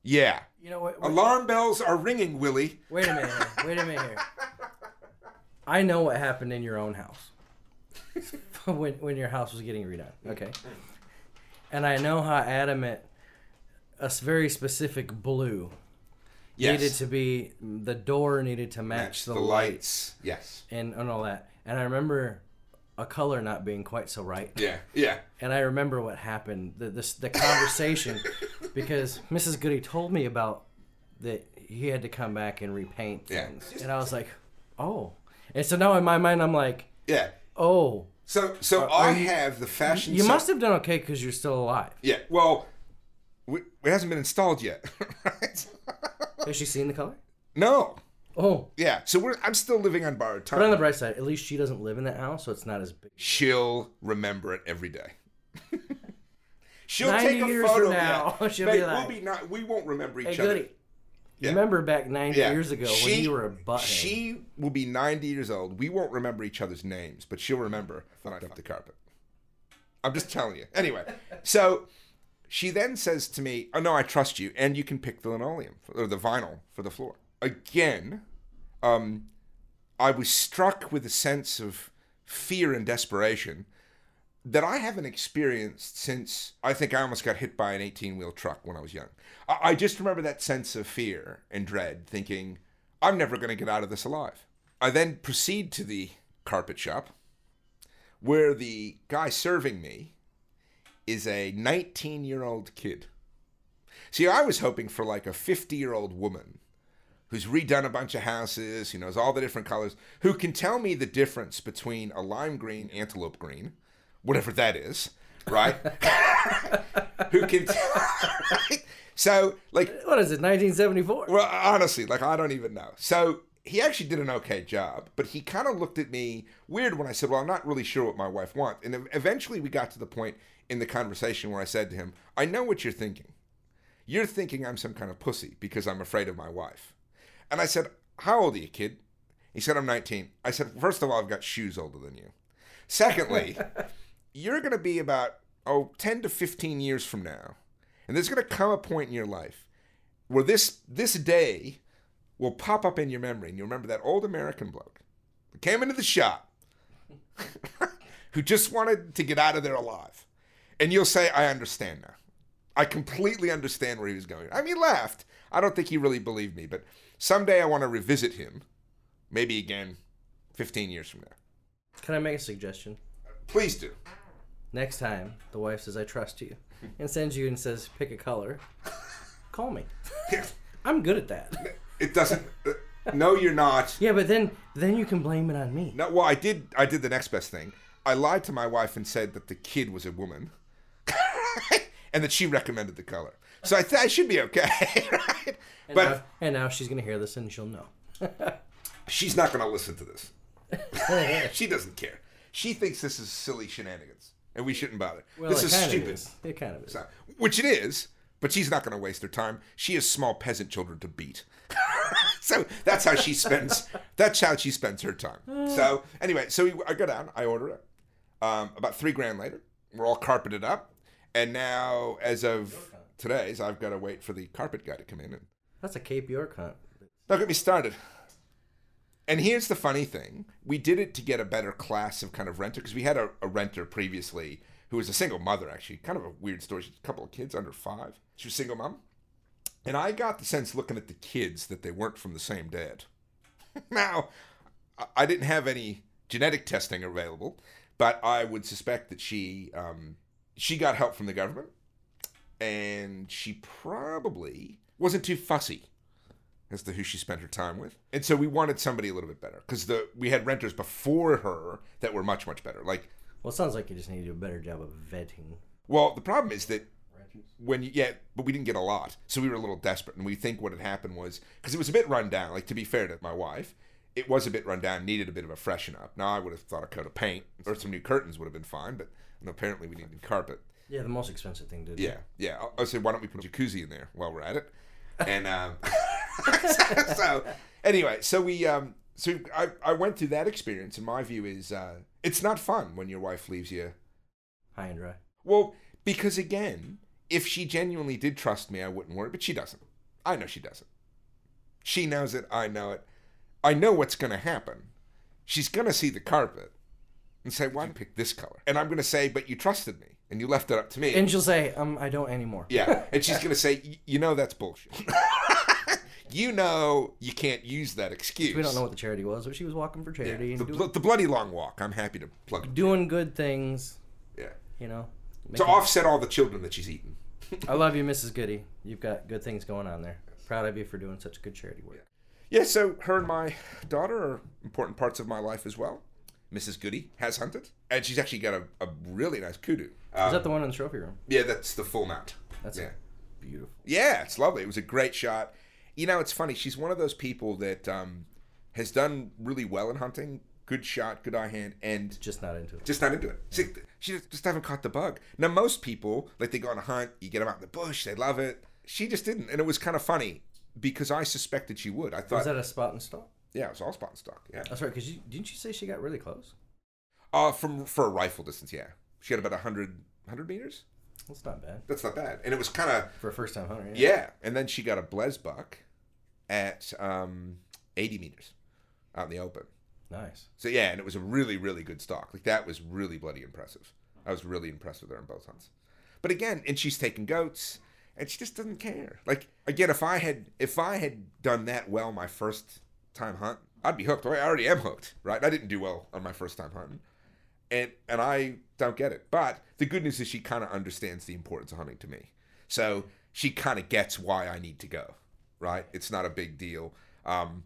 Yeah. You know what? Wait, Alarm bells are ringing, Willie. wait a minute. Here. Wait a minute here. I know what happened in your own house when when your house was getting redone. Okay. And I know how adamant a very specific blue needed to be. The door needed to match, match the, the light lights. Yes. and, and all that. And I remember a color not being quite so right. Yeah. Yeah. And I remember what happened, the this, the conversation, because Mrs. Goody told me about that he had to come back and repaint things, Yeah. things, and I was like, oh. And so now in my mind, I'm like, Yeah. oh, So, so I have the fashion. you se- must have done okay because you're still alive. Yeah. Well, we, it hasn't been installed yet. right? Has she seen the color? no. Oh, Yeah. So we're. I'm still living on borrowed time. but on the bright side, at least she doesn't live in that house, so it's not as big. She'll remember it every day. She'll take a years photo. from now, yeah. she'll Babe, be we'll be not, We won't remember each Hey, other. Goody, Yeah. remember back 90 Yeah. years ago She- when you were a butthead? She will be 90 years old. We won't remember each other's names, but she'll remember that I fucked the carpet. I'm just telling you. Anyway, so she then says to me, "Oh no, I trust you, and you can pick the linoleum for, or the vinyl for the floor." Again, um, I was struck with a sense of fear and desperation that I haven't experienced since I think I almost got hit by an 18 wheel truck when I was young. I, I just remember that sense of fear and dread, thinking, I'm never going to get out of this alive. I then proceed to the carpet shop where the guy serving me is a 19 year old kid. See, I was hoping for like a 50 year old woman who's redone a bunch of houses, who knows all the different colors, who can tell me the difference between a lime green, antelope green, whatever that is, right? who can. right? So, like, what is it, 1974? well, honestly, like, I don't even know. So, he actually did an okay job, but he kind of looked at me weird when I said, Well, I'm not really sure what my wife wants. And eventually we got to the point in the conversation where I said to him, I know what you're thinking. You're thinking I'm some kind of pussy because I'm afraid of my wife. And I said, How old are you, kid? He said, I'm 19. I said, First of all, I've got shoes older than you. Secondly, you're going to be about oh 10 to 15 years from now, and there's going to come a point in your life where this this day will pop up in your memory, and you remember that old American bloke that came into the shop who just wanted to get out of there alive, and you'll say, "I understand now. I completely understand where he was going." I mean, he laughed. I don't think he really believed me, but someday I want to revisit him, maybe again, 15 years from now. Can I make a suggestion? Please do. Next time the wife says, I trust you, and sends you and says, pick a color, call me. I'm good at that. It doesn't. uh, no, you're not. Yeah, but then then you can blame it on me. No, well, I did. I did the next best thing. I lied to my wife and said that the kid was a woman, and that she recommended the color. So I, th- I should be okay, right? And, But now, and now she's gonna hear this and she'll know. she's not going to listen to this. she doesn't care. She thinks this is silly shenanigans, and we shouldn't bother. Well, this is stupid. Is. It kind of is. So- which it is, but she's not going to waste her time. She has small peasant children to beat. so that's how she spends. That's how she spends her time. So anyway, so we, I go down, I order it. Um, about three grand later, we're all carpeted up, and now as of today's, I've got to wait for the carpet guy to come in and That's a Cape York hunt. don't get me started. And here's the funny thing: we did it to get a better class of kind of renter because we had a, a renter previously who was a single mother, actually, kind of a weird story. She had a couple of kids under five. She was a single mom, and I got the sense looking at the kids that they weren't from the same dad. now, I- I didn't have any genetic testing available, but I would suspect that she um, she got help from the government, and she probably wasn't too fussy as to who she spent her time with. And so we wanted somebody a little bit better because the we had renters before her that were much much better. Like, Well, it sounds like you just need to do a better job of vetting. well, the problem is that when you yeah, but we didn't get a lot, so we were a little desperate, and we think what had happened was because it was a bit run down. Like to be fair to my wife, it was a bit run down, needed a bit of a freshen up. Now I would have thought a coat of paint or some new curtains would have been fine, but no, apparently we needed carpet. Yeah, the most expensive thing to do. Yeah, yeah. I'll, I'll why don't we put a jacuzzi in there while we're at it? And um, so, anyway, so we, um, so I, I went through that experience, and my view is, uh, it's not fun when your wife leaves you. High and dry. Well, because again, if she genuinely did trust me, I wouldn't worry, but she doesn't. I know she doesn't. She knows it. I know it. I know what's going to happen. She's going to see the carpet and say, "Why pick this color?" And I'm going to say, "But you trusted me, and you left it up to me." And she'll say, um, I don't anymore. Yeah, and she's gonna say, "Y- "You know that's bullshit. you know you can't use that excuse." We don't know what the charity was, but she was walking for Yeah, charity the, and bl- doing, the bloody long walk. I'm happy to plug. it. doing good things. Yeah, You know. to offset all the children that she's eaten. I love you, Mrs. Goody. You've got good things going on there. Proud of you for doing such good charity work. Yeah, so her and my daughter are important parts of my life as well. Mrs. Goody has hunted, and she's actually got a, a really nice kudu. Um, Is that the one in the trophy room? yeah, that's the full mount. That's yeah. beautiful. Yeah, it's lovely. It was a great shot. You know, it's funny. She's one of those people that um, has done really well in hunting. Good shot, good eye hand, and Just not into it. just not into it. She, she just- haven't caught the bug. Now, most people, like they go on a hunt, you get them out in the bush, they love it. She just didn't, and it was kind of funny because I suspected she would. I thought, Was that a spot and stalk? yeah, it was all spot and stock. Yeah, That's right. Because you didn't you say she got really close? uh, from for a rifle distance, yeah, she had about 100, 100 meters. That's not bad That's not bad, and it was kind of for a first time hunter. yeah. And then she got a blesbok at um, eighty meters out in the open. Nice. So yeah, and it was a really, really good stock. Like that was really bloody impressive. I was really impressed with her on both hunts. But again, and she's taking goats, and she just doesn't care. Like again, if I had if I had done that well my first time hunt, I'd be hooked. I already am hooked, right? I didn't do well on my first time hunting, and and I don't get it. But the good news is she kind of understands the importance of hunting to me, so she kind of gets why I need to go. Right? It's not a big deal. Um,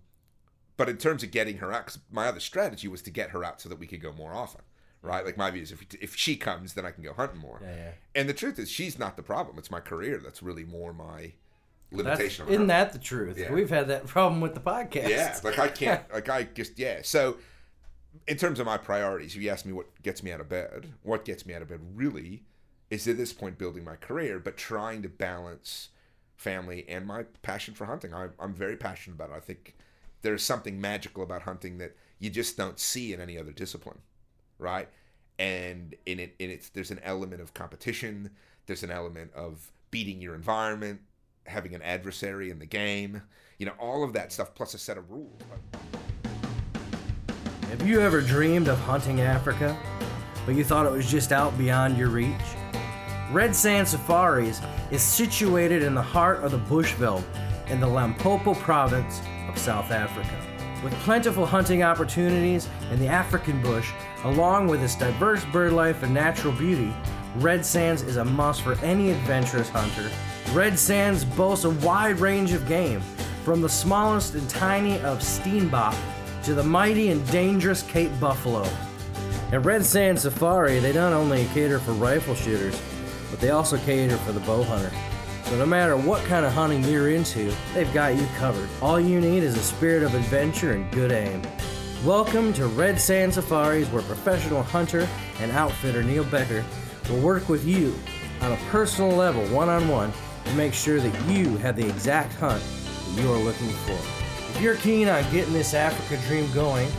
but in terms of getting her out, 'cause my other strategy was to get her out so that we could go more often, right? Like my view is if if she comes, then I can go hunting more. Yeah, yeah. And the truth is, she's not the problem. It's my career that's really more my limitation. isn't that the truth? Yeah. We've had that problem with the podcast. Yeah, like I can't, like I just yeah. So in terms of my priorities, if you ask me what gets me out of bed, what gets me out of bed really is at this point building my career, but trying to balance family and my passion for hunting. I, I'm very passionate about it. I think there's something magical about hunting that you just don't see in any other discipline, right? and in it in there's an element of competition there's an element of beating your environment having an adversary in the game you know all of that stuff plus a set of rules Have you ever dreamed of hunting Africa, but you thought it was just out beyond your reach? Red Sand Safaris is situated in the heart of the Bushveld in the Limpopo province of South Africa. With plentiful hunting opportunities in the African bush, along with its diverse bird life and natural beauty, Red Sands is a must for any adventurous hunter. Red Sands boasts a wide range of game, from the smallest and tiny of steenbok to the mighty and dangerous Cape Buffalo. At Red Sand Safari, they not only cater for rifle shooters, but they also cater for the bow hunter. So no matter what kind of hunting you're into, they've got you covered. All you need is a spirit of adventure and good aim. Welcome to Red Sand Safaris, where professional hunter and outfitter Neil Becker will work with you on a personal level, one on one, to make sure that you have the exact hunt that you are looking for. If you're keen on getting this Africa dream going,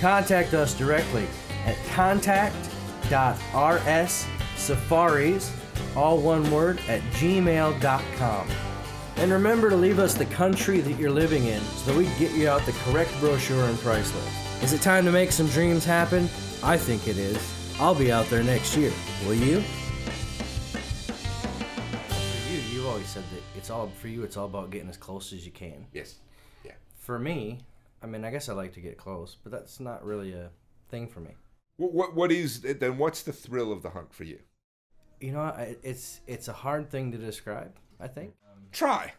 contact us directly at contact.rssafaris, all one word, at gmail.com. And remember to leave us the country that you're living in so that we can get you out the correct brochure and price list. Is it time to make some dreams happen? I think it is. I'll be out there next year. Will you? For you, you've always said that it's all for you. It's all about getting as close as you can. yes yeah For me, I mean, I guess I like to get close, but that's not really a thing for me. what, what what is then what's the thrill of the hunt for you You know, it's it's a hard thing to describe. I think. try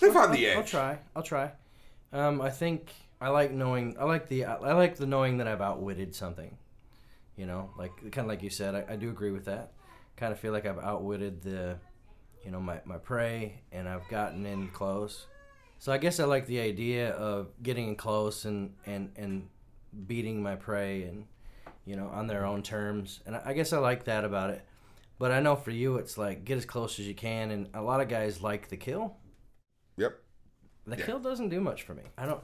live on the I'll, I'll try. I'll try. Um, I think I like knowing. I like the. I like the knowing that I've outwitted something. You know, like kind of like you said. I, I do agree with that. Kind of feel like I've outwitted the, you know, my my prey, and I've gotten in close. So I guess I like the idea of getting in close and and and beating my prey, and you know, on their own terms. And I, I guess I like that about it. But I know for you, it's like get as close as you can, and a lot of guys like the kill. yep The Yeah. kill doesn't do much for me. I don't.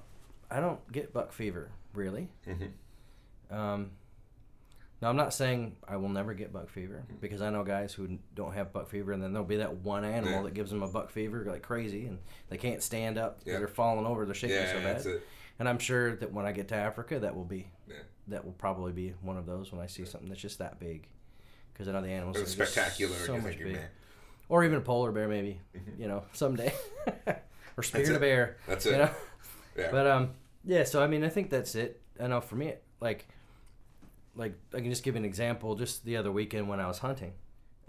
I don't get buck fever really. Mhm. Um, now I'm not saying I will never get buck fever Mm-hmm. because I know guys who don't have buck fever, and then there'll be that one animal Yeah. that gives them a buck fever like crazy, and they can't stand up. Yeah. They're falling over. They're shaking yeah so that's bad. it And I'm sure that when I get to Africa, that will be that will probably be one of those when I see something that's just that big, because I know the animals It was are spectacular so much thinking, big. man or even a polar bear maybe, you know, someday, or a bear. That's You it. know? yeah But um, yeah. So I mean, I think that's it. I know for me, like, like I can just give an example. Just the other weekend when I was hunting,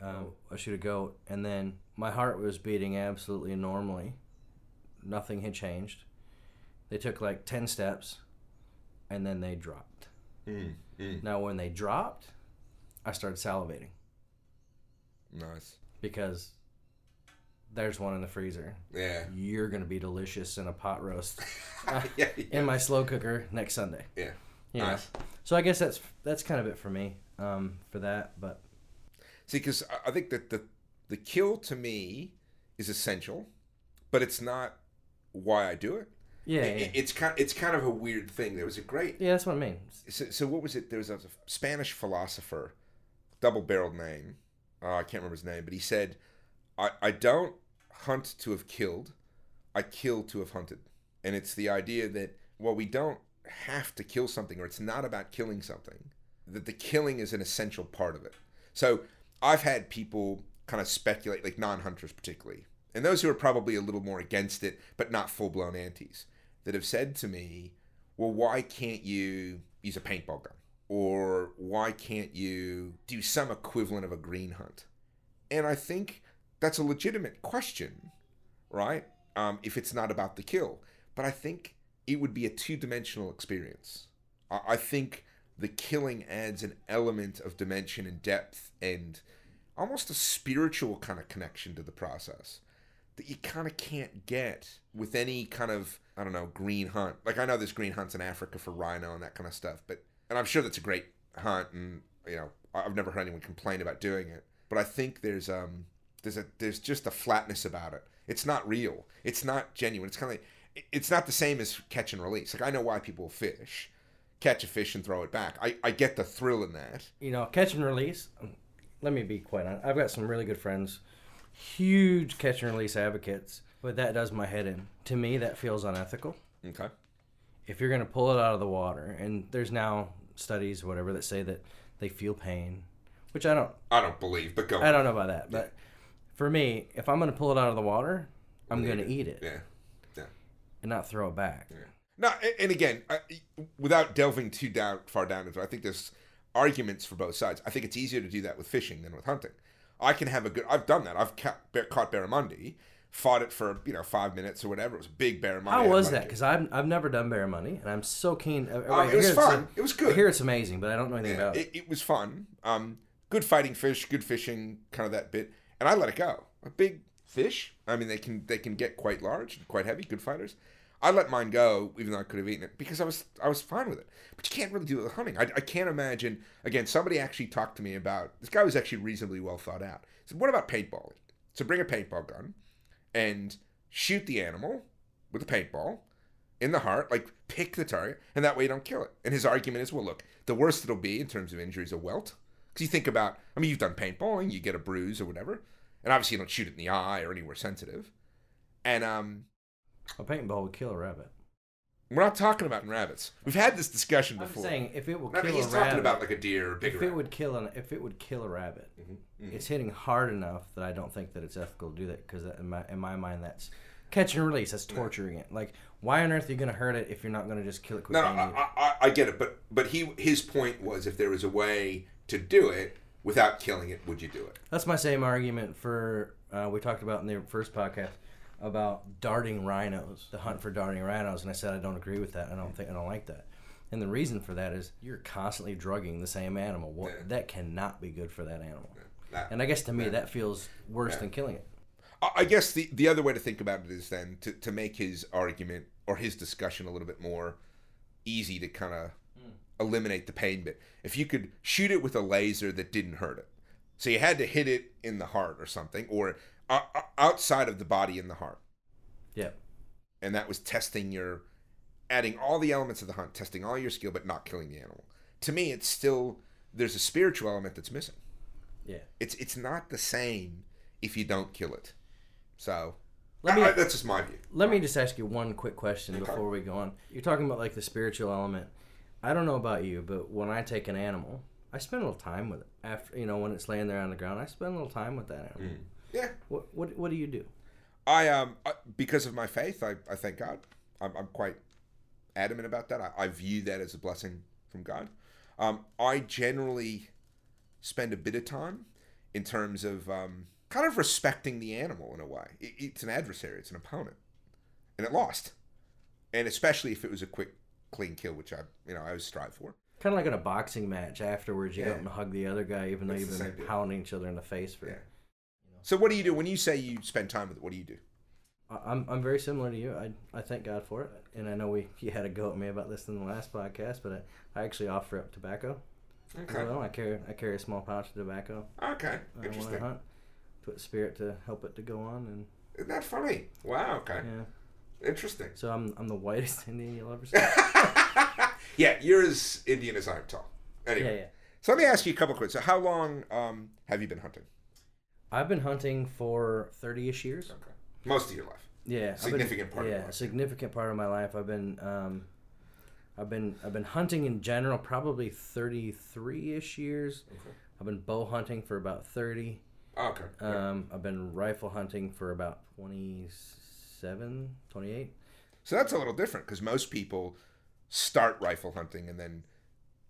um, I shoot a goat, and then my heart was beating absolutely normally. Nothing had changed. They took like ten steps, and then they dropped. Mm, mm. Now, when they dropped, I started salivating nice because there's one in the freezer. yeah You're gonna be delicious in a pot roast yeah, yeah. in my slow cooker next Sunday. yeah. You know? Nice. So I guess that's that's kind of it for me um, for that. But See, because I think that the the kill to me is essential, but it's not why I do it. yeah, It- yeah, It's kind it's kind of a weird thing. There was a great yeah, that's what I mean. so, so what was it? There was a Spanish philosopher, double barreled name. Uh, I can't remember his name, but he said, I, "I don't hunt to have killed, I kill to have hunted." And it's the idea that well, we don't have to kill something, or it's not about killing something. That the killing is an essential part of it. So I've had people kind of speculate, like non-hunters particularly, and those who are probably a little more against it, but not full-blown antis, that have said to me, well, why can't you use a paintball gun? Or why can't you do some equivalent of a green hunt? And I think that's a legitimate question, right? Um, if it's not about the kill. But I think it would be a two dimensional experience. I, I think the killing adds an element of dimension and depth and almost a spiritual kind of connection to the process that you kind of can't get with any kind of I don't know green hunt. Like I know there's green hunts in Africa for rhino and that kind of stuff, but and I'm sure that's a great hunt, and you know I've never heard anyone complain about doing it. But I think there's um there's a there's just a flatness about it. It's not real. It's not genuine. It's kind of like, it's not the same as catch and release. Like I know why people fish catch a fish and throw it back. I, I get the thrill in that. You know, catch and release. Let me be quite honest. I've got some really good friends, huge catch and release advocates, but that does my head in. To me, that feels unethical. Okay. If you're going to pull it out of the water, and there's now studies, whatever, that say that they feel pain, which I don't. I don't believe, but go. I don't know about that, but for me, if I'm going to pull it out of the water, I'm going to eat it Yeah. Yeah. and not throw it back. Yeah. No, and again, I, without delving too down far down into, it, I think there's arguments for both sides. I think it's easier to do that with fishing than with hunting. I can have a good. I've done that. I've ca- caught barramundi, fought it for you know five minutes or whatever. It was big barramundi. How was that? Because I've, I've never done barramundi, and I'm so keen. I- Um, I it was fun. It was good. I hear it's amazing, but I don't know anything Yeah, about it. it, it was fun. Um, good fighting fish, good fishing, kind of that bit. And I let it go. A big fish. I mean, they can they can get quite large and quite heavy. Good fighters. I let mine go, even though I could have eaten it, because I was I was fine with it. But you can't really do it with hunting. I, I can't imagine. Again, somebody actually talked to me about this guy was actually reasonably well thought out. He said, "What about paintballing? So bring a paintball gun and shoot the animal with a paintball in the heart, like pick the target, and that way you don't kill it. And his argument is, well, look, the worst it'll be in terms of injury is a welt. Because you think about, I mean, you've done paintballing, you get a bruise or whatever, and obviously you don't shoot it in the eye or anywhere sensitive. And um, A paintball would kill a rabbit. We're not talking about rabbits. We've had this discussion before. I'm saying if it will No, kill he's a talking rabbit, about like a deer or bigger. if it would kill an if it would kill a rabbit, Mhm. it's hitting hard enough that I don't think that it's ethical to do that because in my in my mind that's catch and release. That's torturing it. Like why on earth are you going to hurt it if you're not going to just kill it No, quickly? no, and eat I. I, I get it, but but he his point was if there was a way to do it without killing it, would you do it? That's my same argument for uh, we talked about in the first podcast about darting rhinos, the hunt for darting rhinos, and I said I don't agree with that. I don't think I don't like that. And the reason for that is you're constantly drugging the same animal. What, Yeah. That cannot be good for that animal. That- And I guess to me that feels worse than killing it. I I guess the, the other way to think about it is then to, to make his argument or his discussion a little bit more easy to kind of hmm. eliminate the pain bit. If you could shoot it with a laser that didn't hurt it, so you had to hit it in the heart or something, or outside of the body and the heart, Yeah. and that was testing your, adding all the elements of the hunt, testing all your skill, but not killing the animal. To me, it's still there's a spiritual element that's missing. Yeah. It's it's not the same if you don't kill it. So Let me- I- I- that's just my view. Let me just ask you one quick question Okay. before we go on. You're talking about like the spiritual element. I don't know about you, but when I take an animal, I spend a little time with it. After you know, when it's laying there on the ground, I spend a little time with that animal. Mm. Yeah, What what what do you do? I um I, because of my faith, I, I thank God. I'm, I'm quite adamant about that. I, I view that as a blessing from God. Um, I generally spend a bit of time in terms of um, kind of respecting the animal in a way. It, it's an adversary, it's an opponent, and it lost. And especially if it was a quick, clean kill, which I you know I always strive for. Kind of like in a boxing match. Afterwards, you go Yeah. up and hug the other guy, even though you've been deal. pounding each other in the face for. Yeah. So what do you do when you say you spend time with it? What do you do? I- I'm, I'm very similar to you. I, I thank God for it, and I know we you had a go at me about this in the last podcast, but I, I actually offer up tobacco. Okay. Well, I carry I carry a small pouch of tobacco. Okay. uh, when I Interesting. hunt. Put spirit to help it to go on, and Isn't that funny? Wow. Okay. yeah. Interesting. So I'm I'm the whitest Indian you'll ever see. yeah, you're as Indian as I'm tall. Anyway, yeah, yeah. so let me ask you a couple questions. So how long um, have you been hunting? I've been hunting for thirty-ish years. Okay. Most of your life. Yeah, I've been- Significant part of Yeah, life. a significant part of my life. I've been um, I've been I've been hunting in general probably thirty-three-ish years. Okay. I've been bow hunting for about thirty. Okay. Um, I've been rifle hunting for about 27, 28. So that's a little different because most people start rifle hunting and then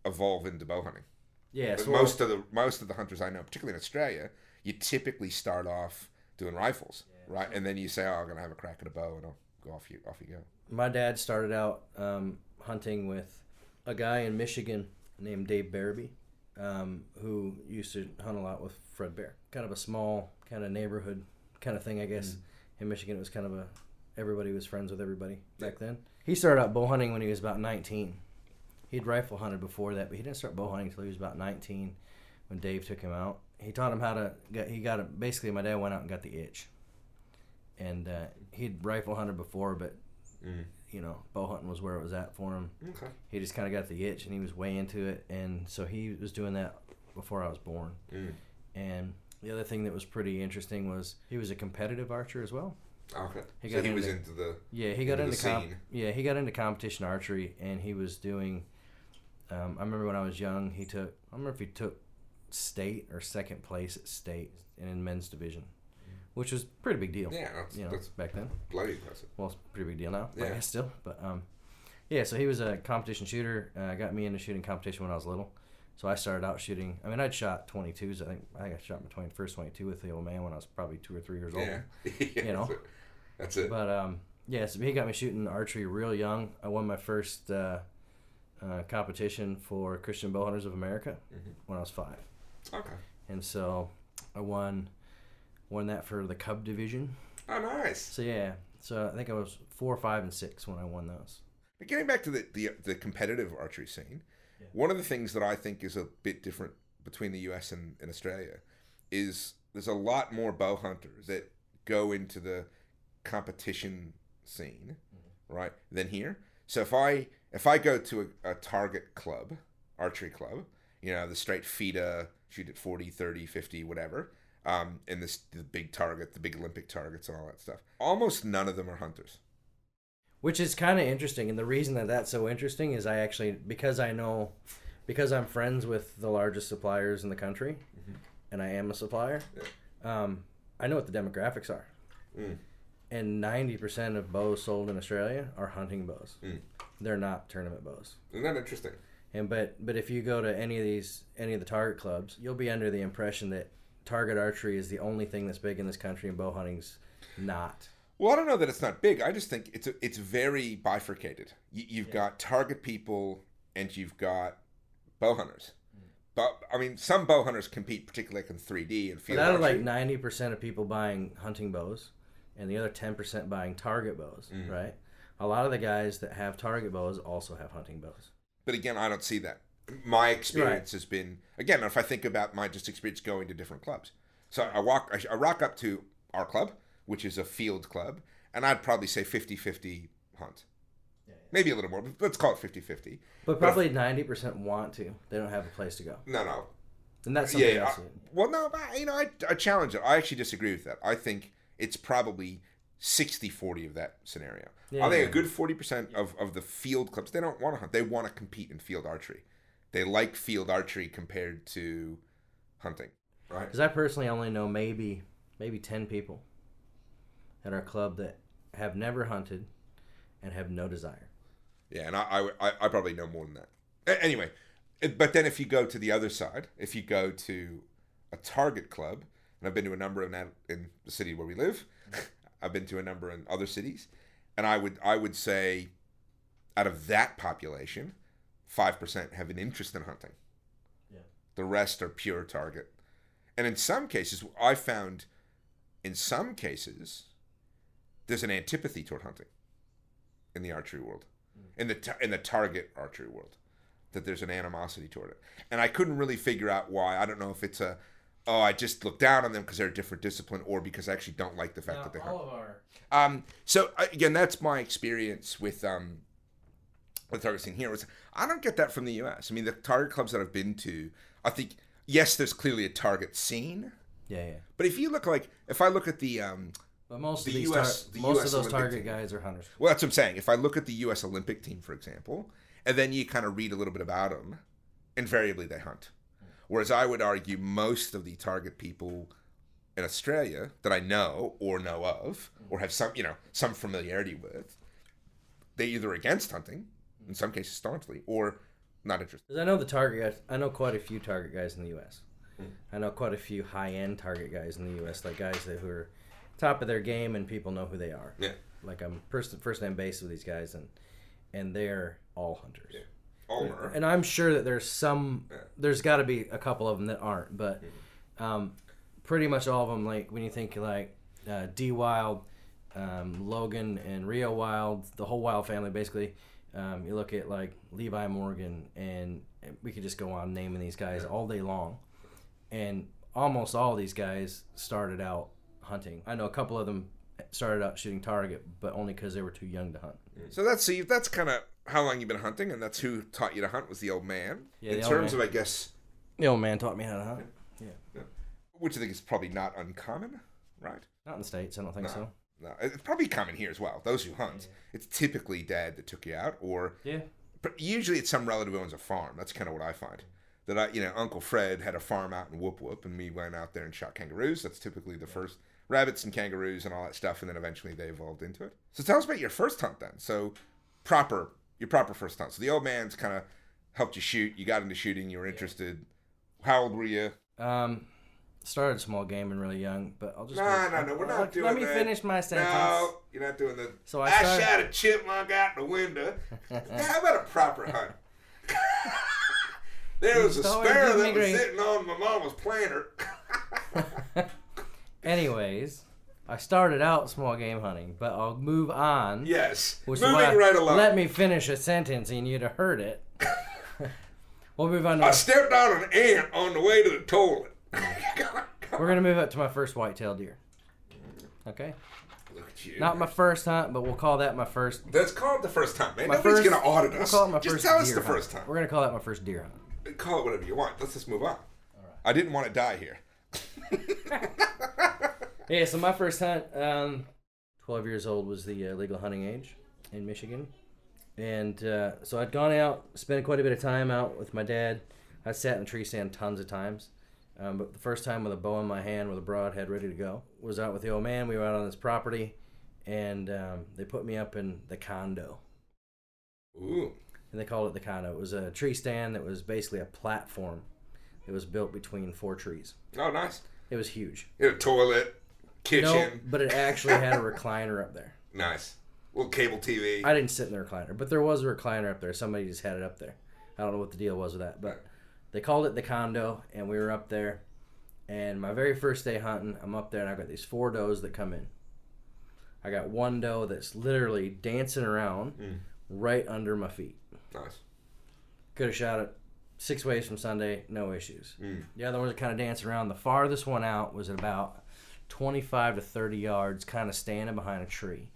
evolve into bow hunting. Yeah, so most of the most of the hunters I know, particularly in Australia, you typically start off doing rifles, right? And then you say, "Oh, I'm gonna have a crack at a bow," and I'll go off you off you go. my dad started out um, hunting with a guy in Michigan named Dave Barabee, um, who used to hunt a lot with Fred Bear. Kind of a small, kind of neighborhood kind of thing, I guess. In Michigan, it was kind of a everybody was friends with everybody back then. He started out bow hunting when he was about 19. He'd rifle hunted before that, but he didn't start bow hunting until he was about 19 when Dave took him out. He taught him how to get, he got it. Basically, my dad went out and got the itch. And uh, he'd rifle hunted before, but you know, bow hunting was where it was at for him. Okay. He just kind of got the itch and he was way into it. And so he was doing that before I was born. Mm. And the other thing that was pretty interesting was he was a competitive archer as well. Okay. He so he was into- into the. Yeah, he got Into into, comp- yeah he got into competition archery, and he was doing. Um, I remember when I was young, he took. I remember if he took state or second place at state in men's division, which was pretty big deal. Yeah, that's, you know, that's back then. bloody impressive. Well, it's pretty big deal now. I Yeah. guess still, but um, yeah. So he was a competition shooter. Uh, got me into shooting competition when I was little. So I started out shooting. I mean, I'd shot 22s. I think I think I shot my 20, first 22 with the old man when I was probably two or three years old. Yeah. yeah You know. That's it. That's it. But um, yeah, so he got me shooting archery real young. I won my first uh, uh, competition for Christian Bowhunters of America Mhm. when I was five, Okay. and so I won won that for the Cub division. Oh, nice. So yeah, so I think I was four, five, and six when I won those. But getting back to the, the, the competitive archery scene, Yeah. one of the things that I think is a bit different between the US and, and Australia is there's a lot more bow hunters that go into the competition scene, mm-hmm. right, than here. So if I if I go to a, a target club, archery club, you know, the straight FITA, shoot at 40, 30, 50, whatever, um, and this the big target, the big Olympic targets and all that stuff, almost none of them are hunters. Which is kind of interesting, and the reason that that's so interesting is I actually because I know because I'm friends with the largest suppliers in the country, Mhm. and I am a supplier. Um, I know what the demographics are. Mm. and 90% of bows sold in Australia are hunting bows. Mm. They're not tournament bows. Isn't that interesting? And but but if you go to any of these any of the target clubs, you'll be under the impression that target archery is the only thing that's big in this country and bow hunting's not. Well, I don't know that it's not big. I just think it's it's very bifurcated. You, you've Yeah. got target people and you've got bow hunters. But I mean, some bow hunters compete particularly like in 3D and But field out of like 90% of people buying hunting bows and the other 10% buying target bows, Mm. right? A lot of the guys that have target bows also have hunting bows. But again, I don't see that. My experience has been again. If I think about my just experience going to different clubs, so I walk, I, I rock up to our club, which is a field club, and I'd probably say 50-50 hunt. Maybe a little more, but let's call it 50-50. But probably 90% want to. They don't have a place to go. No, no, And that's something yeah, else. I- well, no, but, you know, I, I challenge it. I actually disagree with that. I think it's probably 60-40 of that scenario. Yeah, I think yeah. a good 40% of, of the field clubs, they don't want to hunt. They want to compete in field archery. They like field archery compared to hunting, right? Because I personally only know maybe maybe ten people at our club that have never hunted and have no desire. Yeah, and I, I, I- I probably know more than that. Anyway, but then if you go to the other side, if you go to a target club, and I've been to a number of that in the city where we live, I've been to a number in other cities, and I would I would say, out of that population, five percent have an interest in hunting. Yeah. The rest are pure target, and in some cases, I found, in some cases, there's an antipathy toward hunting, in the archery world. Mm. In the ta- in the target archery world that there's an animosity toward it. And i couldn't really figure out why. I don't know if it's a oh i just look down on them because they're a different discipline or because i actually don't like the fact that they hunt of our um so again that's my experience with um the target scene here was i don't get that from the us i mean the target clubs that i've been to i think yes there's clearly a target scene yeah yeah. but if you look like if i look at the um But most The of these US tar- the most US of those Olympic target team. guys are hunters. Well, that's what I'm saying. If I look at the U.S. Olympic team, for example, and then you kind of read a little bit about them, invariably they hunt. Whereas I would argue most of the target people in Australia that I know or know of or have some, you know, some familiarity with, they either against hunting, in some cases staunchly, or not interested. Because I know the target guys. I know quite a few target guys in the U.S. Hmm. I know quite a few high-end target guys in the U.S. Like guys that who are top of their game and people know who they are. Yeah. Like I'm first first name base with these guys and and they're all hunters. Yeah. Ulmer. And I'm sure that there's some, Yeah. there's got to be a couple of them that aren't, but um, pretty much all of them. Like when you think like uh, Dee Wilde, um, Logan, and Reo Wilde, the whole Wilde family basically. Um, you look at like Levi Morgan, and we could just go on naming these guys all day long, and almost all these guys started out hunting. I know a couple of them started out shooting target, but only because they were too young to hunt. So that's see, that's kind of how long you've been hunting, and that's who taught you to hunt was the old man. Yeah, In terms man. of, I guess, The old man taught me how to hunt. Yeah. Which I think is probably not uncommon, right? Not in the states, I don't think so. No, it's probably common here as well. Those who hunt, it's typically dad that took you out, or Yeah. but usually it's some relative who owns a farm. That's kind of what I find. That I, you know, Uncle Fred had a farm out in Whoop Whoop, and we went out there and shot kangaroos. That's typically the first rabbits and kangaroos and all that stuff, and then eventually they evolved into it. So tell us about your first hunt then. So proper, your proper first hunt. So the old man's kind of helped you shoot. You got into shooting. You were interested. How old were you? Um, started small game and really young, but I'll just No, no, no. We're not let, doing Let me that. finish my sentence. No, you're not doing the. So I I, started- shot a chipmunk out the window. How about a proper hunt? there was a sparrow that was sitting on my mama's planter. Anyways, I started out small game hunting, but I'll move on. yes, Which is moving why- right along. Let me finish a sentence and you'd have heard it. we'll move on to I stepped on an ant on the way to the toilet. we're gonna move up to my first whitetail deer. Okay, Look at you. not my first hunt, but we'll call that my first. That's called the first time, man. My Nobody's first, gonna audit we'll us. call it my just first tell us deer the hunt. first time. We're gonna call that my first deer hunt. Call it whatever you want. Let's just move on. I didn't want to die here. Yeah, so my first hunt, um, 12 years old was the uh, legal hunting age in Michigan. And uh, so I'd gone out, spent quite a bit of time out with my dad. I sat in a tree stand tons of times. Um, but the first time with a bow in my hand with a broadhead ready to go was out with the old man. We were out on this property and um, they put me up in the condo. Ooh. And they called it the condo. It was a tree stand that was basically a platform. It was built between four trees. Oh, nice. It was huge. You had a toilet, kitchen. No, but it actually had a recliner up there. Nice. Little cable TV. I didn't sit in the recliner, but there was a recliner up there. Somebody just had it up there. I don't know what the deal was with that, but they called it the condo, and we were up there. And my very first day hunting, I'm up there, and I've got these four does that come in. I got one doe that's literally dancing around Mm. right under my feet. nice. Could have shot it six ways from Sunday, no issues. Mm. The other ones are kind of dancing around. The farthest one out was at about 25 to 30 yards, kind of standing behind a tree.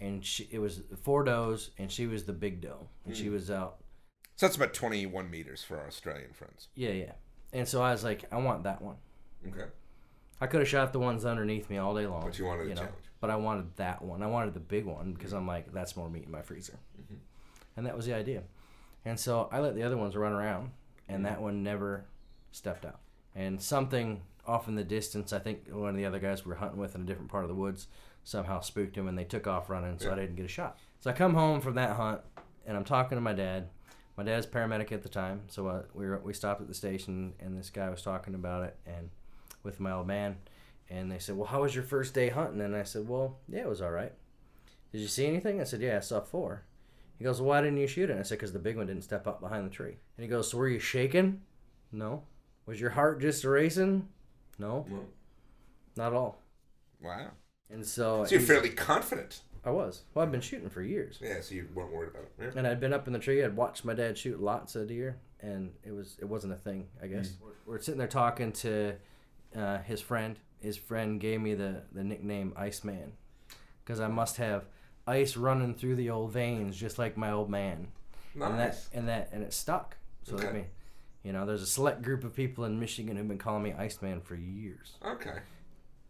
And she, it was four does, and she was the big doe. And she hmm. was out. So that's about 21 meters for our Australian friends. Yeah, yeah. And so I was like, I want that one. Okay. I could have shot the ones underneath me all day long. But you wanted a challenge. But I wanted that one. I wanted the big one because I'm hmm. like, that's more meat in my freezer. Mm-hmm. And that was the idea. And so I let the other ones run around, and hmm. that one never stepped out. And something off in the distance, I think one of the other guys we were hunting with in a different part of the woods somehow spooked him, and they took off running, so I didn't get a shot. So I come home from that hunt, and I'm talking to my dad. My dad's paramedic at the time, so uh, we were, we stopped at the station, and this guy was talking about it, and with my old man, and they said, "Well, how was your first day hunting?" And I said, "Well, yeah, it was all right." Did you see anything? I said, "Yeah, I saw four. He goes, well, "Why didn't you shoot it?" And I said, "Because the big one didn't step up behind the tree." And he goes, "So were you shaking?" No. Was your heart just racing? No, not at all. wow. And so, So you're fairly confident. I was. Well, I've been shooting for years, Yeah, so you weren't worried about it. Yeah. and I'd been up in the tree. I'd watched my dad shoot lots of deer, and it was it wasn't a thing. I guess we're, we're sitting there talking to uh, his friend. His friend gave me the the nickname Iceman because I must have ice running through the old veins, just like my old man. And that Nice. and that and it stuck. So Okay. I mean, you know, there's a select group of people in Michigan who've been calling me Iceman for years Okay.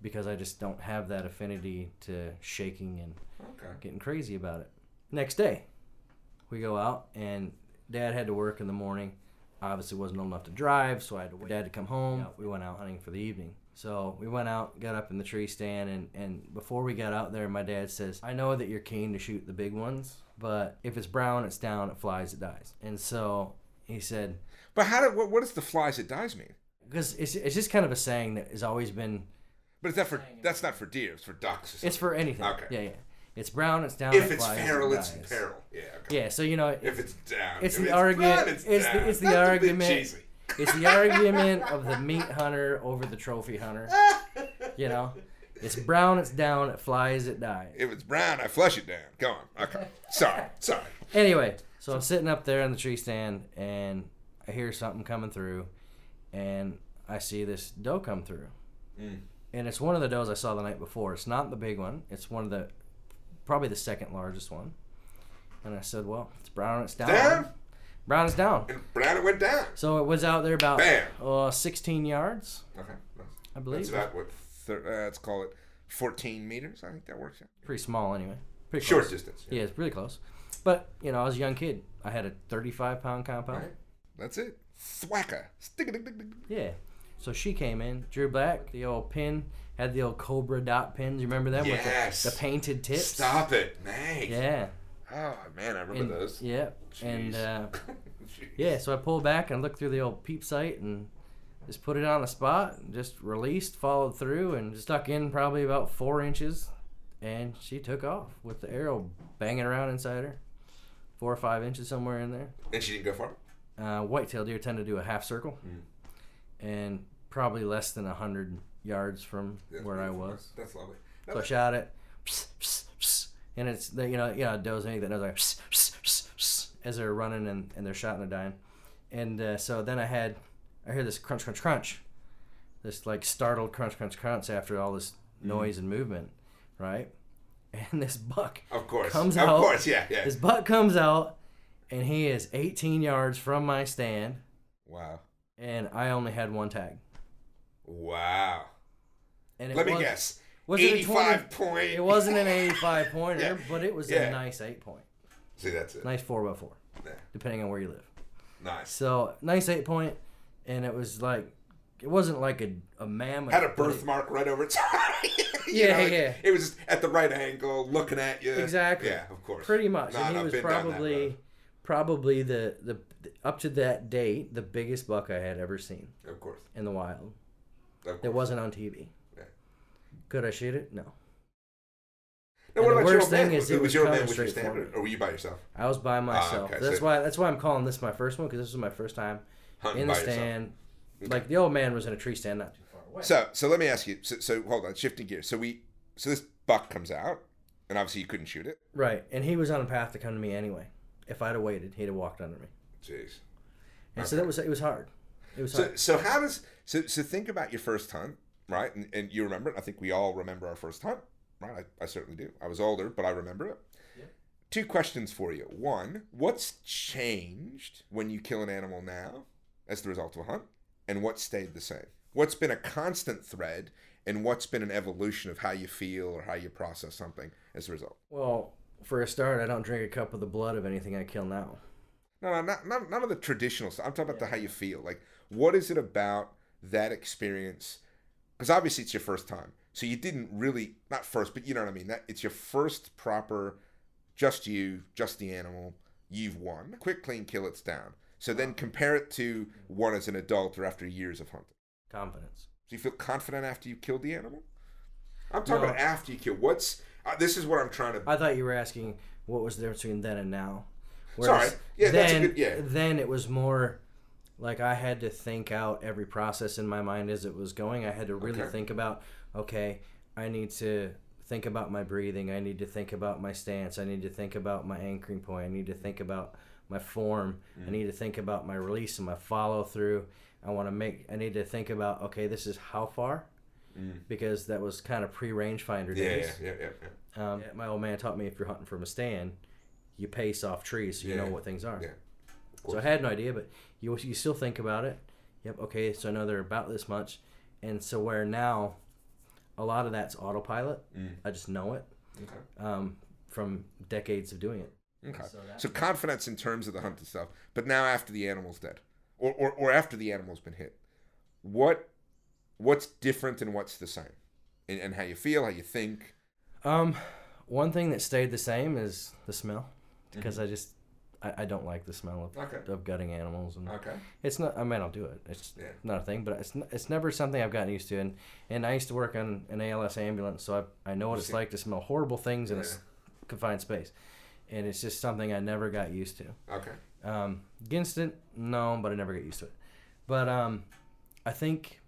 because I just don't have that affinity to shaking and Okay. getting crazy about it. Next day, we go out and Dad had to work in the morning. Obviously, wasn't old enough to drive, so I had to wait Dad to come home. We went out hunting for the evening. So we went out, got up in the tree stand, and, and before we got out there, my dad says, I know that you're keen to shoot the big ones, but if it's brown, it's down, it flies, it dies. And so he said, But how did what, what does the flies that dies mean? because it's, it's just kind of a saying that has always been, But is that for that's not for deer, it's for ducks. Or it's for anything. Okay. Yeah, yeah. It's brown, it's down, if it it's flies, feral, it it's dies. feral. Yeah. Okay. Yeah, so you know, If it's down, It's if the it's argument- it's, it's the- it's the Not argument- cheesy. It's the argument of the meat hunter over the trophy hunter. You know, it's brown, it's down, it flies, it dies. If it's brown, I flush it down. Go on. Okay. Sorry. Sorry. Anyway, so I'm sitting up there in the tree stand and I hear something coming through, and I see this doe come through. Mm. and it's one of the does I saw the night before. It's not the big one. It's one of the probably the second largest one. And I said, well, it's brown. It's down. Down? Brown is down. And Brown it went down. So it was out there about Bam. uh, 16 yards, Okay. I believe. That's about what? Thir- uh, let's call it 14 meters. I think that works out. Pretty small anyway. Pretty Short close. distance. Yeah, it's really close. But you know, I was a young kid. I had a 35 pound compound. Right. That's it. Thwacka. Yeah. So she came in, drew back the old pin, had the old Cobra dot pins. You remember them Yes. with the, the painted tips? Stop it. man. Yeah. Oh, man, I remember And, those. yeah. And uh, yeah, so I pulled back and looked through the old peep sight and just put it on the spot, and just released, followed through, and stuck in probably about four inches, and she took off with the arrow banging around inside her, four or five inches somewhere in there. And she didn't go far? Uh, whitetail deer tend to do a half circle, Mm. and probably less than a hundred yards from That's where I was. That's lovely. So I shot it, pss, pss, pss, and it's the you know you know does anything that knows like as they're running and, and they're shot and they're dying, and uh, so then I had I hear this crunch crunch crunch, this like startled crunch crunch crunch after all this noise and movement, right? And this buck Of course. comes of out. course, yeah, yeah. This buck comes out, and he is 18 yards from my stand, Wow. and I only had one tag. Wow. And it Let me was- guess. Was it a 85 20 point. It wasn't an 85 pointer, Yeah. but it was Yeah. a nice eight point. See, that's it. Nice four by four, Yeah. depending on where you live. Nice. So nice eight point, and it was like it wasn't like a, a mammoth. Had a but it- birthmark right over its eye. Yeah, know, like, yeah. It was at the right angle, looking at you. Exactly. Yeah, of course. pretty much, and he was probably. Probably the, the up to that date the biggest buck I had ever seen Of course. in the wild. It wasn't on TV. Yeah. Could I shoot it? No. Now, what the about worst your old thing man? is it was was your old man with your standard, or were you by yourself? I was by ah, myself. okay, that's so- why that's why I'm calling this my first one because this was my first time in the stand. Okay. Like the old man was in a tree stand not too far away. So, so let me ask you. So, so hold on, shifting gears. So we, so this buck comes out, and obviously you couldn't shoot it. Right, and he was on a path to come to me anyway. If I'd have waited, he'd have walked under me. Jeez. And so that was it was hard. It was So, hard. so how does so so think about your first hunt, right? And, and you remember it. I think we all remember our first hunt, right? I, I certainly do. I was older, but I remember it. Yeah. Two questions for you. One, what's changed when you kill an animal now as the result of a hunt, and what stayed the same? What's been a constant thread, and what's been an evolution of how you feel or how you process something as a result? Well, for a start, I don't drink a cup of the blood of anything I kill now. No, no, not, not none of the traditional stuff. I'm talking about the how you feel. Like, what is it about that experience? Because obviously it's your first time, so you didn't really not first, but you know what I mean. That it's your first proper, just you, just the animal. You've won. Quick, clean kill. It's down. So then compare it to one as an adult or after years of hunting. Confidence. Do you feel confident after you killed the animal? I'm talking No. about after you kill. What's uh, this is what I'm trying to. I thought you were asking what was the difference between then and now. Sorry. Yeah, then, that's a good- yeah. Then it was more like I had to think out every process in my mind as it was going. I had to really Okay. think about, okay, I need to think about my breathing. I need to think about my stance. I need to think about my anchoring point. I need to think about my form. Mm. I need to think about my release and my follow through. I want to make. I need to think about, okay, this is how far, Mm. because that was kind of pre rangefinder Yeah, days. yeah, yeah, yeah, yeah. Um, my old man taught me if you're hunting from a stand, you pace off trees so you Yeah. know what things are. Yeah. So I had no idea, but you you still think about it. Yep. Okay. So I know they're about this much, and so where now, a lot of that's autopilot. Mm. I just know it Okay. um, from decades of doing it. Okay. So So confidence in terms of the hunted stuff, but now after the animal's dead, or, or, or after the animal's been hit, what what's different and what's the same, and, and how you feel, how you think. Um, one thing that stayed the same is the smell, because Mm-hmm. I just I, I don't like the smell of, Okay. of gutting animals and Okay. It's not. I mean, I'll do it. It's Yeah. not a thing, but it's it's never something I've gotten used to. And and I used to work on an ALS ambulance, so I I know what it's like to smell horrible things in a confined space, and it's just something I never got used to. Okay. Um, against it, no, but I never get used to it. But um, I think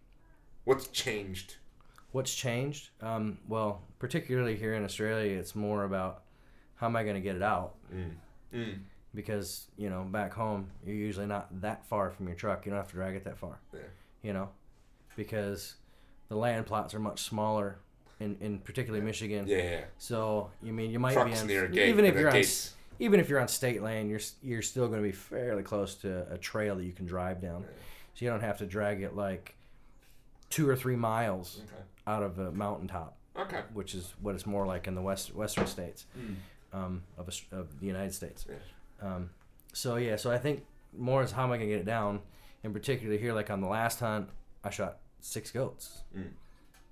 What's changed? what's changed, um, well, particularly here in Australia, it's more about how am I going to get it out Mm. Mm. because you know back home you're usually not that far from your truck. You don't have to drag it that far. Yeah. You know, because the land plots are much smaller, in in particularly Michigan. Yeah, yeah. So you mean you might Trucks be on even if you're on even if you're on state land, you're you're still going to be fairly close to a trail that you can drive down, so you don't have to drag it like two or three miles Okay. out of a mountaintop, Okay. which is what it's more like in the west western states um, of, a of the United States. Yeah. Um, so yeah, so I think more is how am I gonna get it down, in particular here, like on the last hunt, I shot six goats Mm.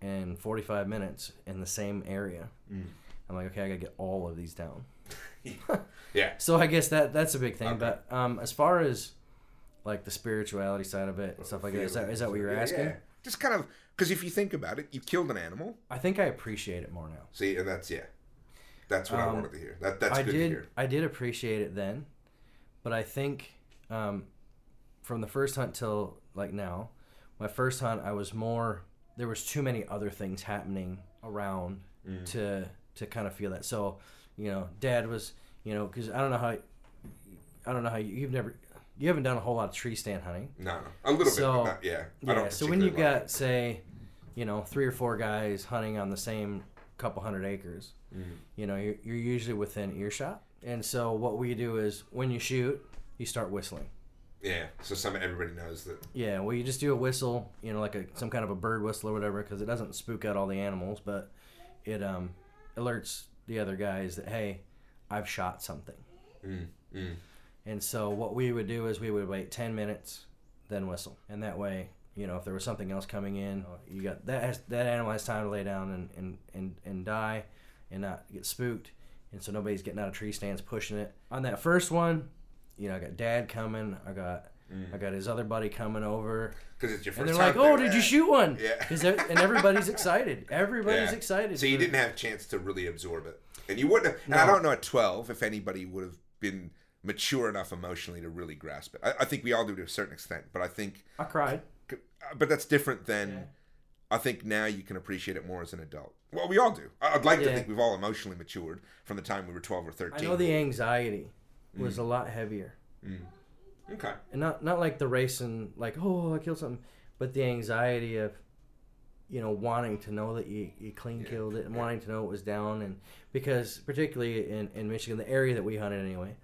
in 45 minutes in the same area. Mm. I'm like, okay, I gotta get all of these down. Yeah. So I guess that that's a big thing. Okay. But um, as far as like the spirituality side of it and stuff like that, is that, is that what you're Yeah, asking? yeah. Just kind of because if you think about it, you killed an animal. I think I appreciate it more now. See, and that's yeah. That's what I Um, wanted to hear. That that's I good did to hear. I did appreciate it then, but I think um, from the first hunt till like now, my first hunt I was more there was too many other things happening around Mm. to to kind of feel that. So, you know, Dad was you know because I don't know how I don't know how you, you've never you haven't done a whole lot of tree stand hunting. No, no, a little So, bit, not, yeah. Yeah. So when you like got say, you know, three or four guys hunting on the same couple hundred acres, Mm. you know, you're, you're usually within earshot. And so what we do is when you shoot, you start whistling. yeah. So some everybody knows that. Yeah. Well, you just do a whistle, you know, like a some kind of a bird whistle or whatever, because it doesn't spook out all the animals, but it um alerts the other guys that hey, I've shot something. Mm. Mm. And so what we would do is we would wait 10 minutes, then whistle. And that way, you know, if there was something else coming in, uh, you got that has, that animal has time to lay down and, and, and, and die and not get spooked. And so nobody's getting out of tree stands pushing it. On that first one, you know, I got dad coming. I got I mm. got his other buddy coming over. Because it's your first And they're like, "Oh, did you shoot one?" Yeah. and everybody's excited. Everybody's Yeah. excited. So you didn't have a chance to really absorb it, and you wouldn't. Have, and I don't know at twelve if anybody would have been mature enough emotionally to really grasp it. I, I think we all do to a certain extent, but I think, I cried. but that's different than. Yeah. I think now you can appreciate it more as an adult. Well, we all do. I'd like to think we've all emotionally matured from the time we were twelve or 13. I know the anxiety Mm. was a lot heavier. Okay. and not not like the racing like oh I killed something, but the anxiety of you know wanting to know that you, you clean Yeah, killed it and yeah. wanting to know it was down and because particularly in, in Michigan the area that we hunted anyway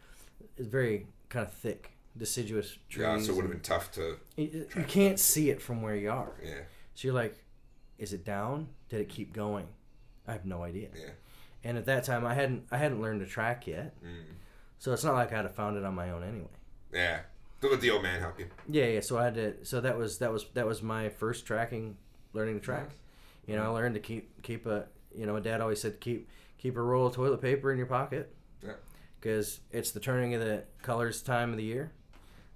is very kind of thick deciduous trees. Yeah, so it would have been tough to. you, you can't see it from where you are. Yeah, So you're like, is it down? Did it keep going? I have no idea. yeah. And at that time I hadn't I hadn't learned to track yet, Mm. so it's not like I'd have found it on my own anyway. Yeah. Let the old man help you. Yeah, yeah. So I had to. So that was that was that was my first tracking, learning to track. You know, I learned to keep keep a. You know, my dad always said keep keep a roll of toilet paper in your pocket. Yeah. Because it's the turning of the colors time of the year,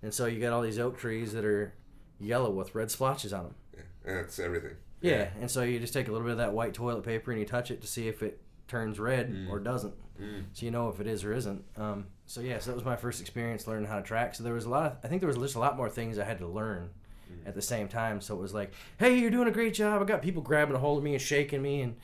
and so you got all these oak trees that are yellow with red splotches on them. Yeah. That's everything. Yeah, and so you just take a little bit of that white toilet paper and you touch it to see if it turns red Mm. or doesn't. Mm. So you know if it is or isn't. Um, so yeah, so that was my first experience learning how to track. So there was a lot. Of, I think there was just a lot more things I had to learn Mm. at the same time. So it was like, hey, you're doing a great job. I got people grabbing a hold of me and shaking me and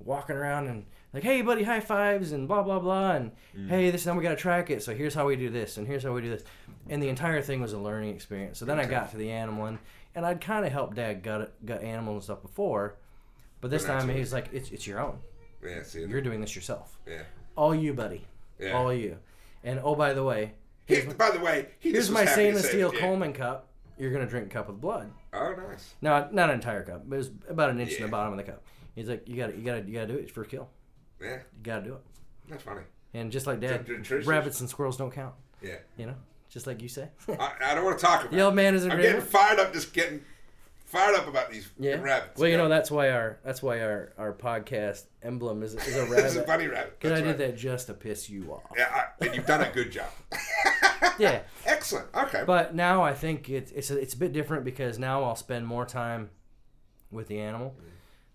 walking around and like, hey, buddy, high fives and blah blah blah and Mm. hey, this time we got to track it. So here's how we do this and here's how we do this. And the entire thing was a learning experience. So then I got to the animal and, and I'd kind of helped Dad gut gut animals and stuff before, but this time he's like, it's it's your own. Yeah. See. You're doing this yourself. Yeah. All you, buddy. Yeah. All you. And oh, by the way, He, here's, by the way, he here's my was happy to stainless steel. Yeah. Coleman cup. You're gonna drink a cup of blood. Oh, nice. No, not an entire cup. But it was about an inch in the bottom of the cup. He's like, you got to you got to you got to do it for a kill. Yeah. You got to do it. That's funny. And just like Dad, Tr- tr- traditions. rabbits and squirrels don't count. Yeah. You know, just like you say. I, I don't want to talk about. the old man is a I'm getting fired up. Just getting fired up about these Yeah. rabbits. Well, you Yeah. know that's why our that's why our our podcast emblem is, is a It's a rabbit. bunny rabbit. Because I That's did that just to piss you off. Yeah, I, and you've done a good job. Yeah. Excellent. Okay. But now I think it's it's a, it's a bit different because now I'll spend more time with the animal. Mm-hmm.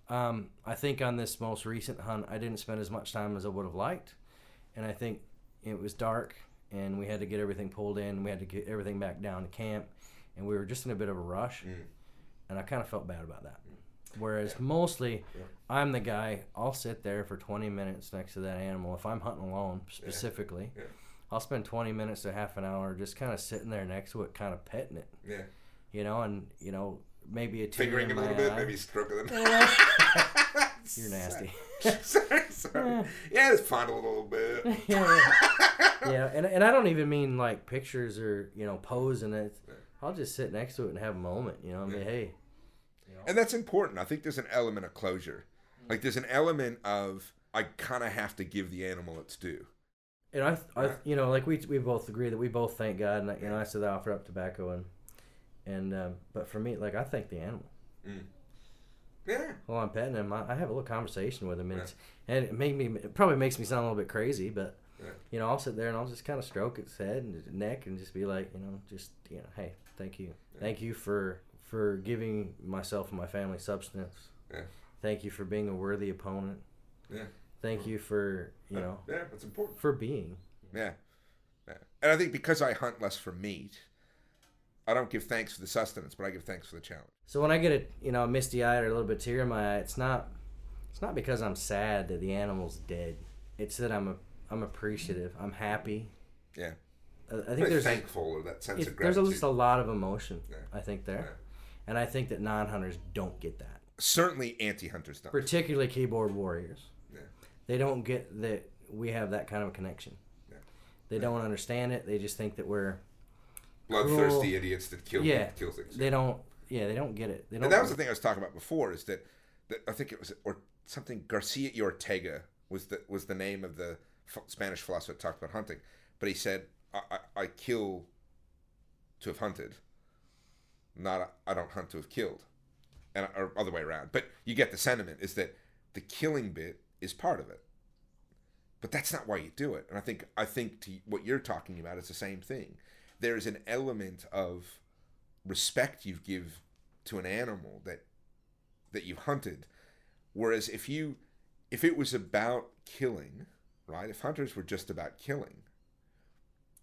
Um, I think on this most recent hunt, I didn't spend as much time as I would have liked, and I think it was dark and we had to get everything pulled in. And we had to get everything back down to camp, and we were just in a bit of a rush, Mm. and I kind of felt bad about that. Whereas mostly, Yeah. I'm the guy. I'll sit there for 20 minutes next to that animal if I'm hunting alone specifically. Yeah. I'll spend 20 minutes to half an hour just kind of sitting there next to it, kind of petting it yeah. you know, and you know, maybe a tear Fingering in a little bit, eye. maybe stroking them. You're nasty. sorry, sorry. Yeah, just fondle it a little bit. yeah, yeah, and and I don't even mean like pictures or you know posing it. I'll just sit next to it and have a moment. You know, I mean, hey, And that's important. I think there's an element of closure. Like there's an element of I kind of have to give the animal its due. and I, I, you know, like we we both agree that we both thank God, and you know, I said I offer up tobacco and and um, but for me, like I thank the animal. Yeah. While I'm petting him, I, I have a little conversation with him, and, it's, and it make me it probably makes me sound a little bit crazy, but Yeah. you know, I'll sit there and I'll just kind of stroke its head and its neck and just be like, you know, just you know, hey, thank you, thank you for for giving myself and my family substance. Yeah. Thank you for being a worthy opponent. Yeah. Thank you for you know Yeah, that's important. for being. Yeah. yeah. And I think because I hunt less for meat, I don't give thanks for the sustenance, but I give thanks for the challenge. So when I get a you know misty eyed or a little bit tear in my eye, it's not it's not because I'm sad that the animal's dead. It's that I'm a I'm appreciative. I'm happy. Yeah. I, I think there's thankful or that sense of there's gratitude. just a lot of emotion. Yeah. I think there, and I think that non hunters don't get that. Certainly anti-hunters don't. Particularly keyboard warriors. Yeah. They don't get that we have that kind of a connection. Yeah. They don't understand it. They just think that we're Bloodthirsty Cruel. idiots that kill yeah. kill things. They don't. Yeah, they don't get it. They don't. And that was the thing I was talking about before is that, that I think it was or something Garcia y Ortega was the was the name of the Spanish philosopher that talked about hunting, but he said I, I, I kill to have hunted, not I don't hunt to have killed, and or other way around. But you get the sentiment is that the killing bit is part of it, but that's not why you do it. And I think I think to what you're talking about is the same thing. There's an element of respect you give to an animal that that you've hunted. Whereas if you if it was about killing right if hunters were just about killing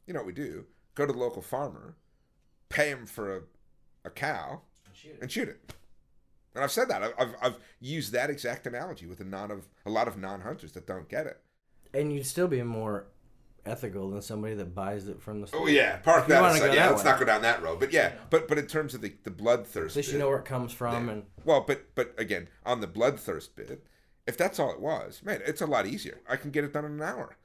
you know what we do? Go to the local farmer pay him for a, a cow and shoot it. And i've said that. I've, I've, I've used that exact analogy with a non of a lot of non-hunters that don't get it. And you'd still be more ethical than somebody that buys it from the oh, store. oh yeah park that aside. yeah that let's way. not go down that road but yeah but but in terms of the the bloodthirst At least you bit- know where it comes from, Yeah. and Well, but but again, on the bloodthirst bit, if that's all it was, man, it's a lot easier. I can get it done in an hour.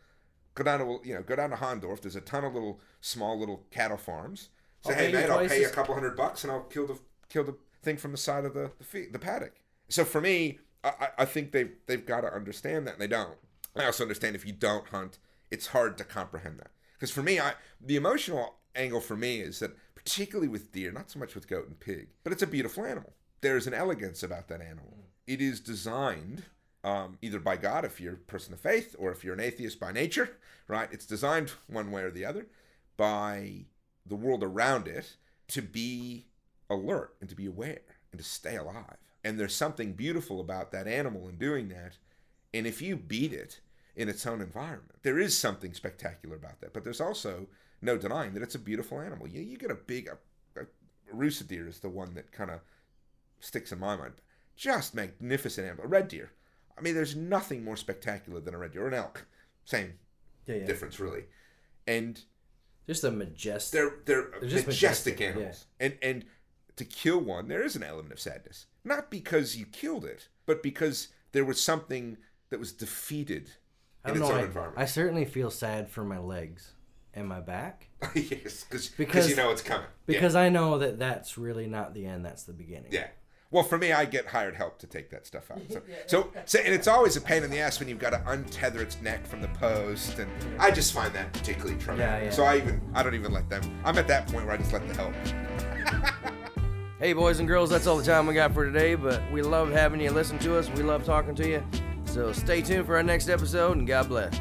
Go down to you know, go down to Hahndorf. There's a ton of little small little cattle farms. Say, I'll hey man, I'll pay you a couple hundred bucks and I'll kill the kill the thing from the side of the the, fe- the paddock. So for me, I, I- I think they they've got to understand that, and they don't. I also understand if you don't hunt, it's hard to comprehend that. Because for me, I the emotional angle for me is that particularly with deer, not so much with goat and pig, but it's a beautiful animal. There's an elegance about that animal. It is designed um, either by God, if you're a person of faith, or if you're an atheist by nature, right? It's designed one way or the other by the world around it to be alert and to be aware and to stay alive. And there's something beautiful about that animal in doing that. And if you beat it in its own environment, there is something spectacular about that. But there's also no denying that it's a beautiful animal. You, you get a big, a, a rusa deer is the one that kind of sticks in my mind. Just magnificent animal. A red deer. I mean, there's nothing more spectacular than a red deer or an elk. Same yeah, yeah. difference, really. And just a majestic. they're they're, They're just majestic, majestic, animals, and and to kill one, there is an element of sadness, not because you killed it, but because there was something that was defeated I don't its know. own I, environment. I certainly feel sad for my legs and my back yes, because Because- you know it's coming. because I know that that's really not the end. That's the beginning. yeah. yeah. Well, for me, I get hired help to take that stuff out. So, so, so, and it's always a pain in the ass when you've got to untether its neck from the post, and I just find that particularly traumatic. Yeah, yeah. So I even, I don't even let them. I'm at that point where I just let the help. Hey, boys and girls, that's all the time we got for today, but we love having you listen to us. We love talking to you. So stay tuned for our next episode, and God bless.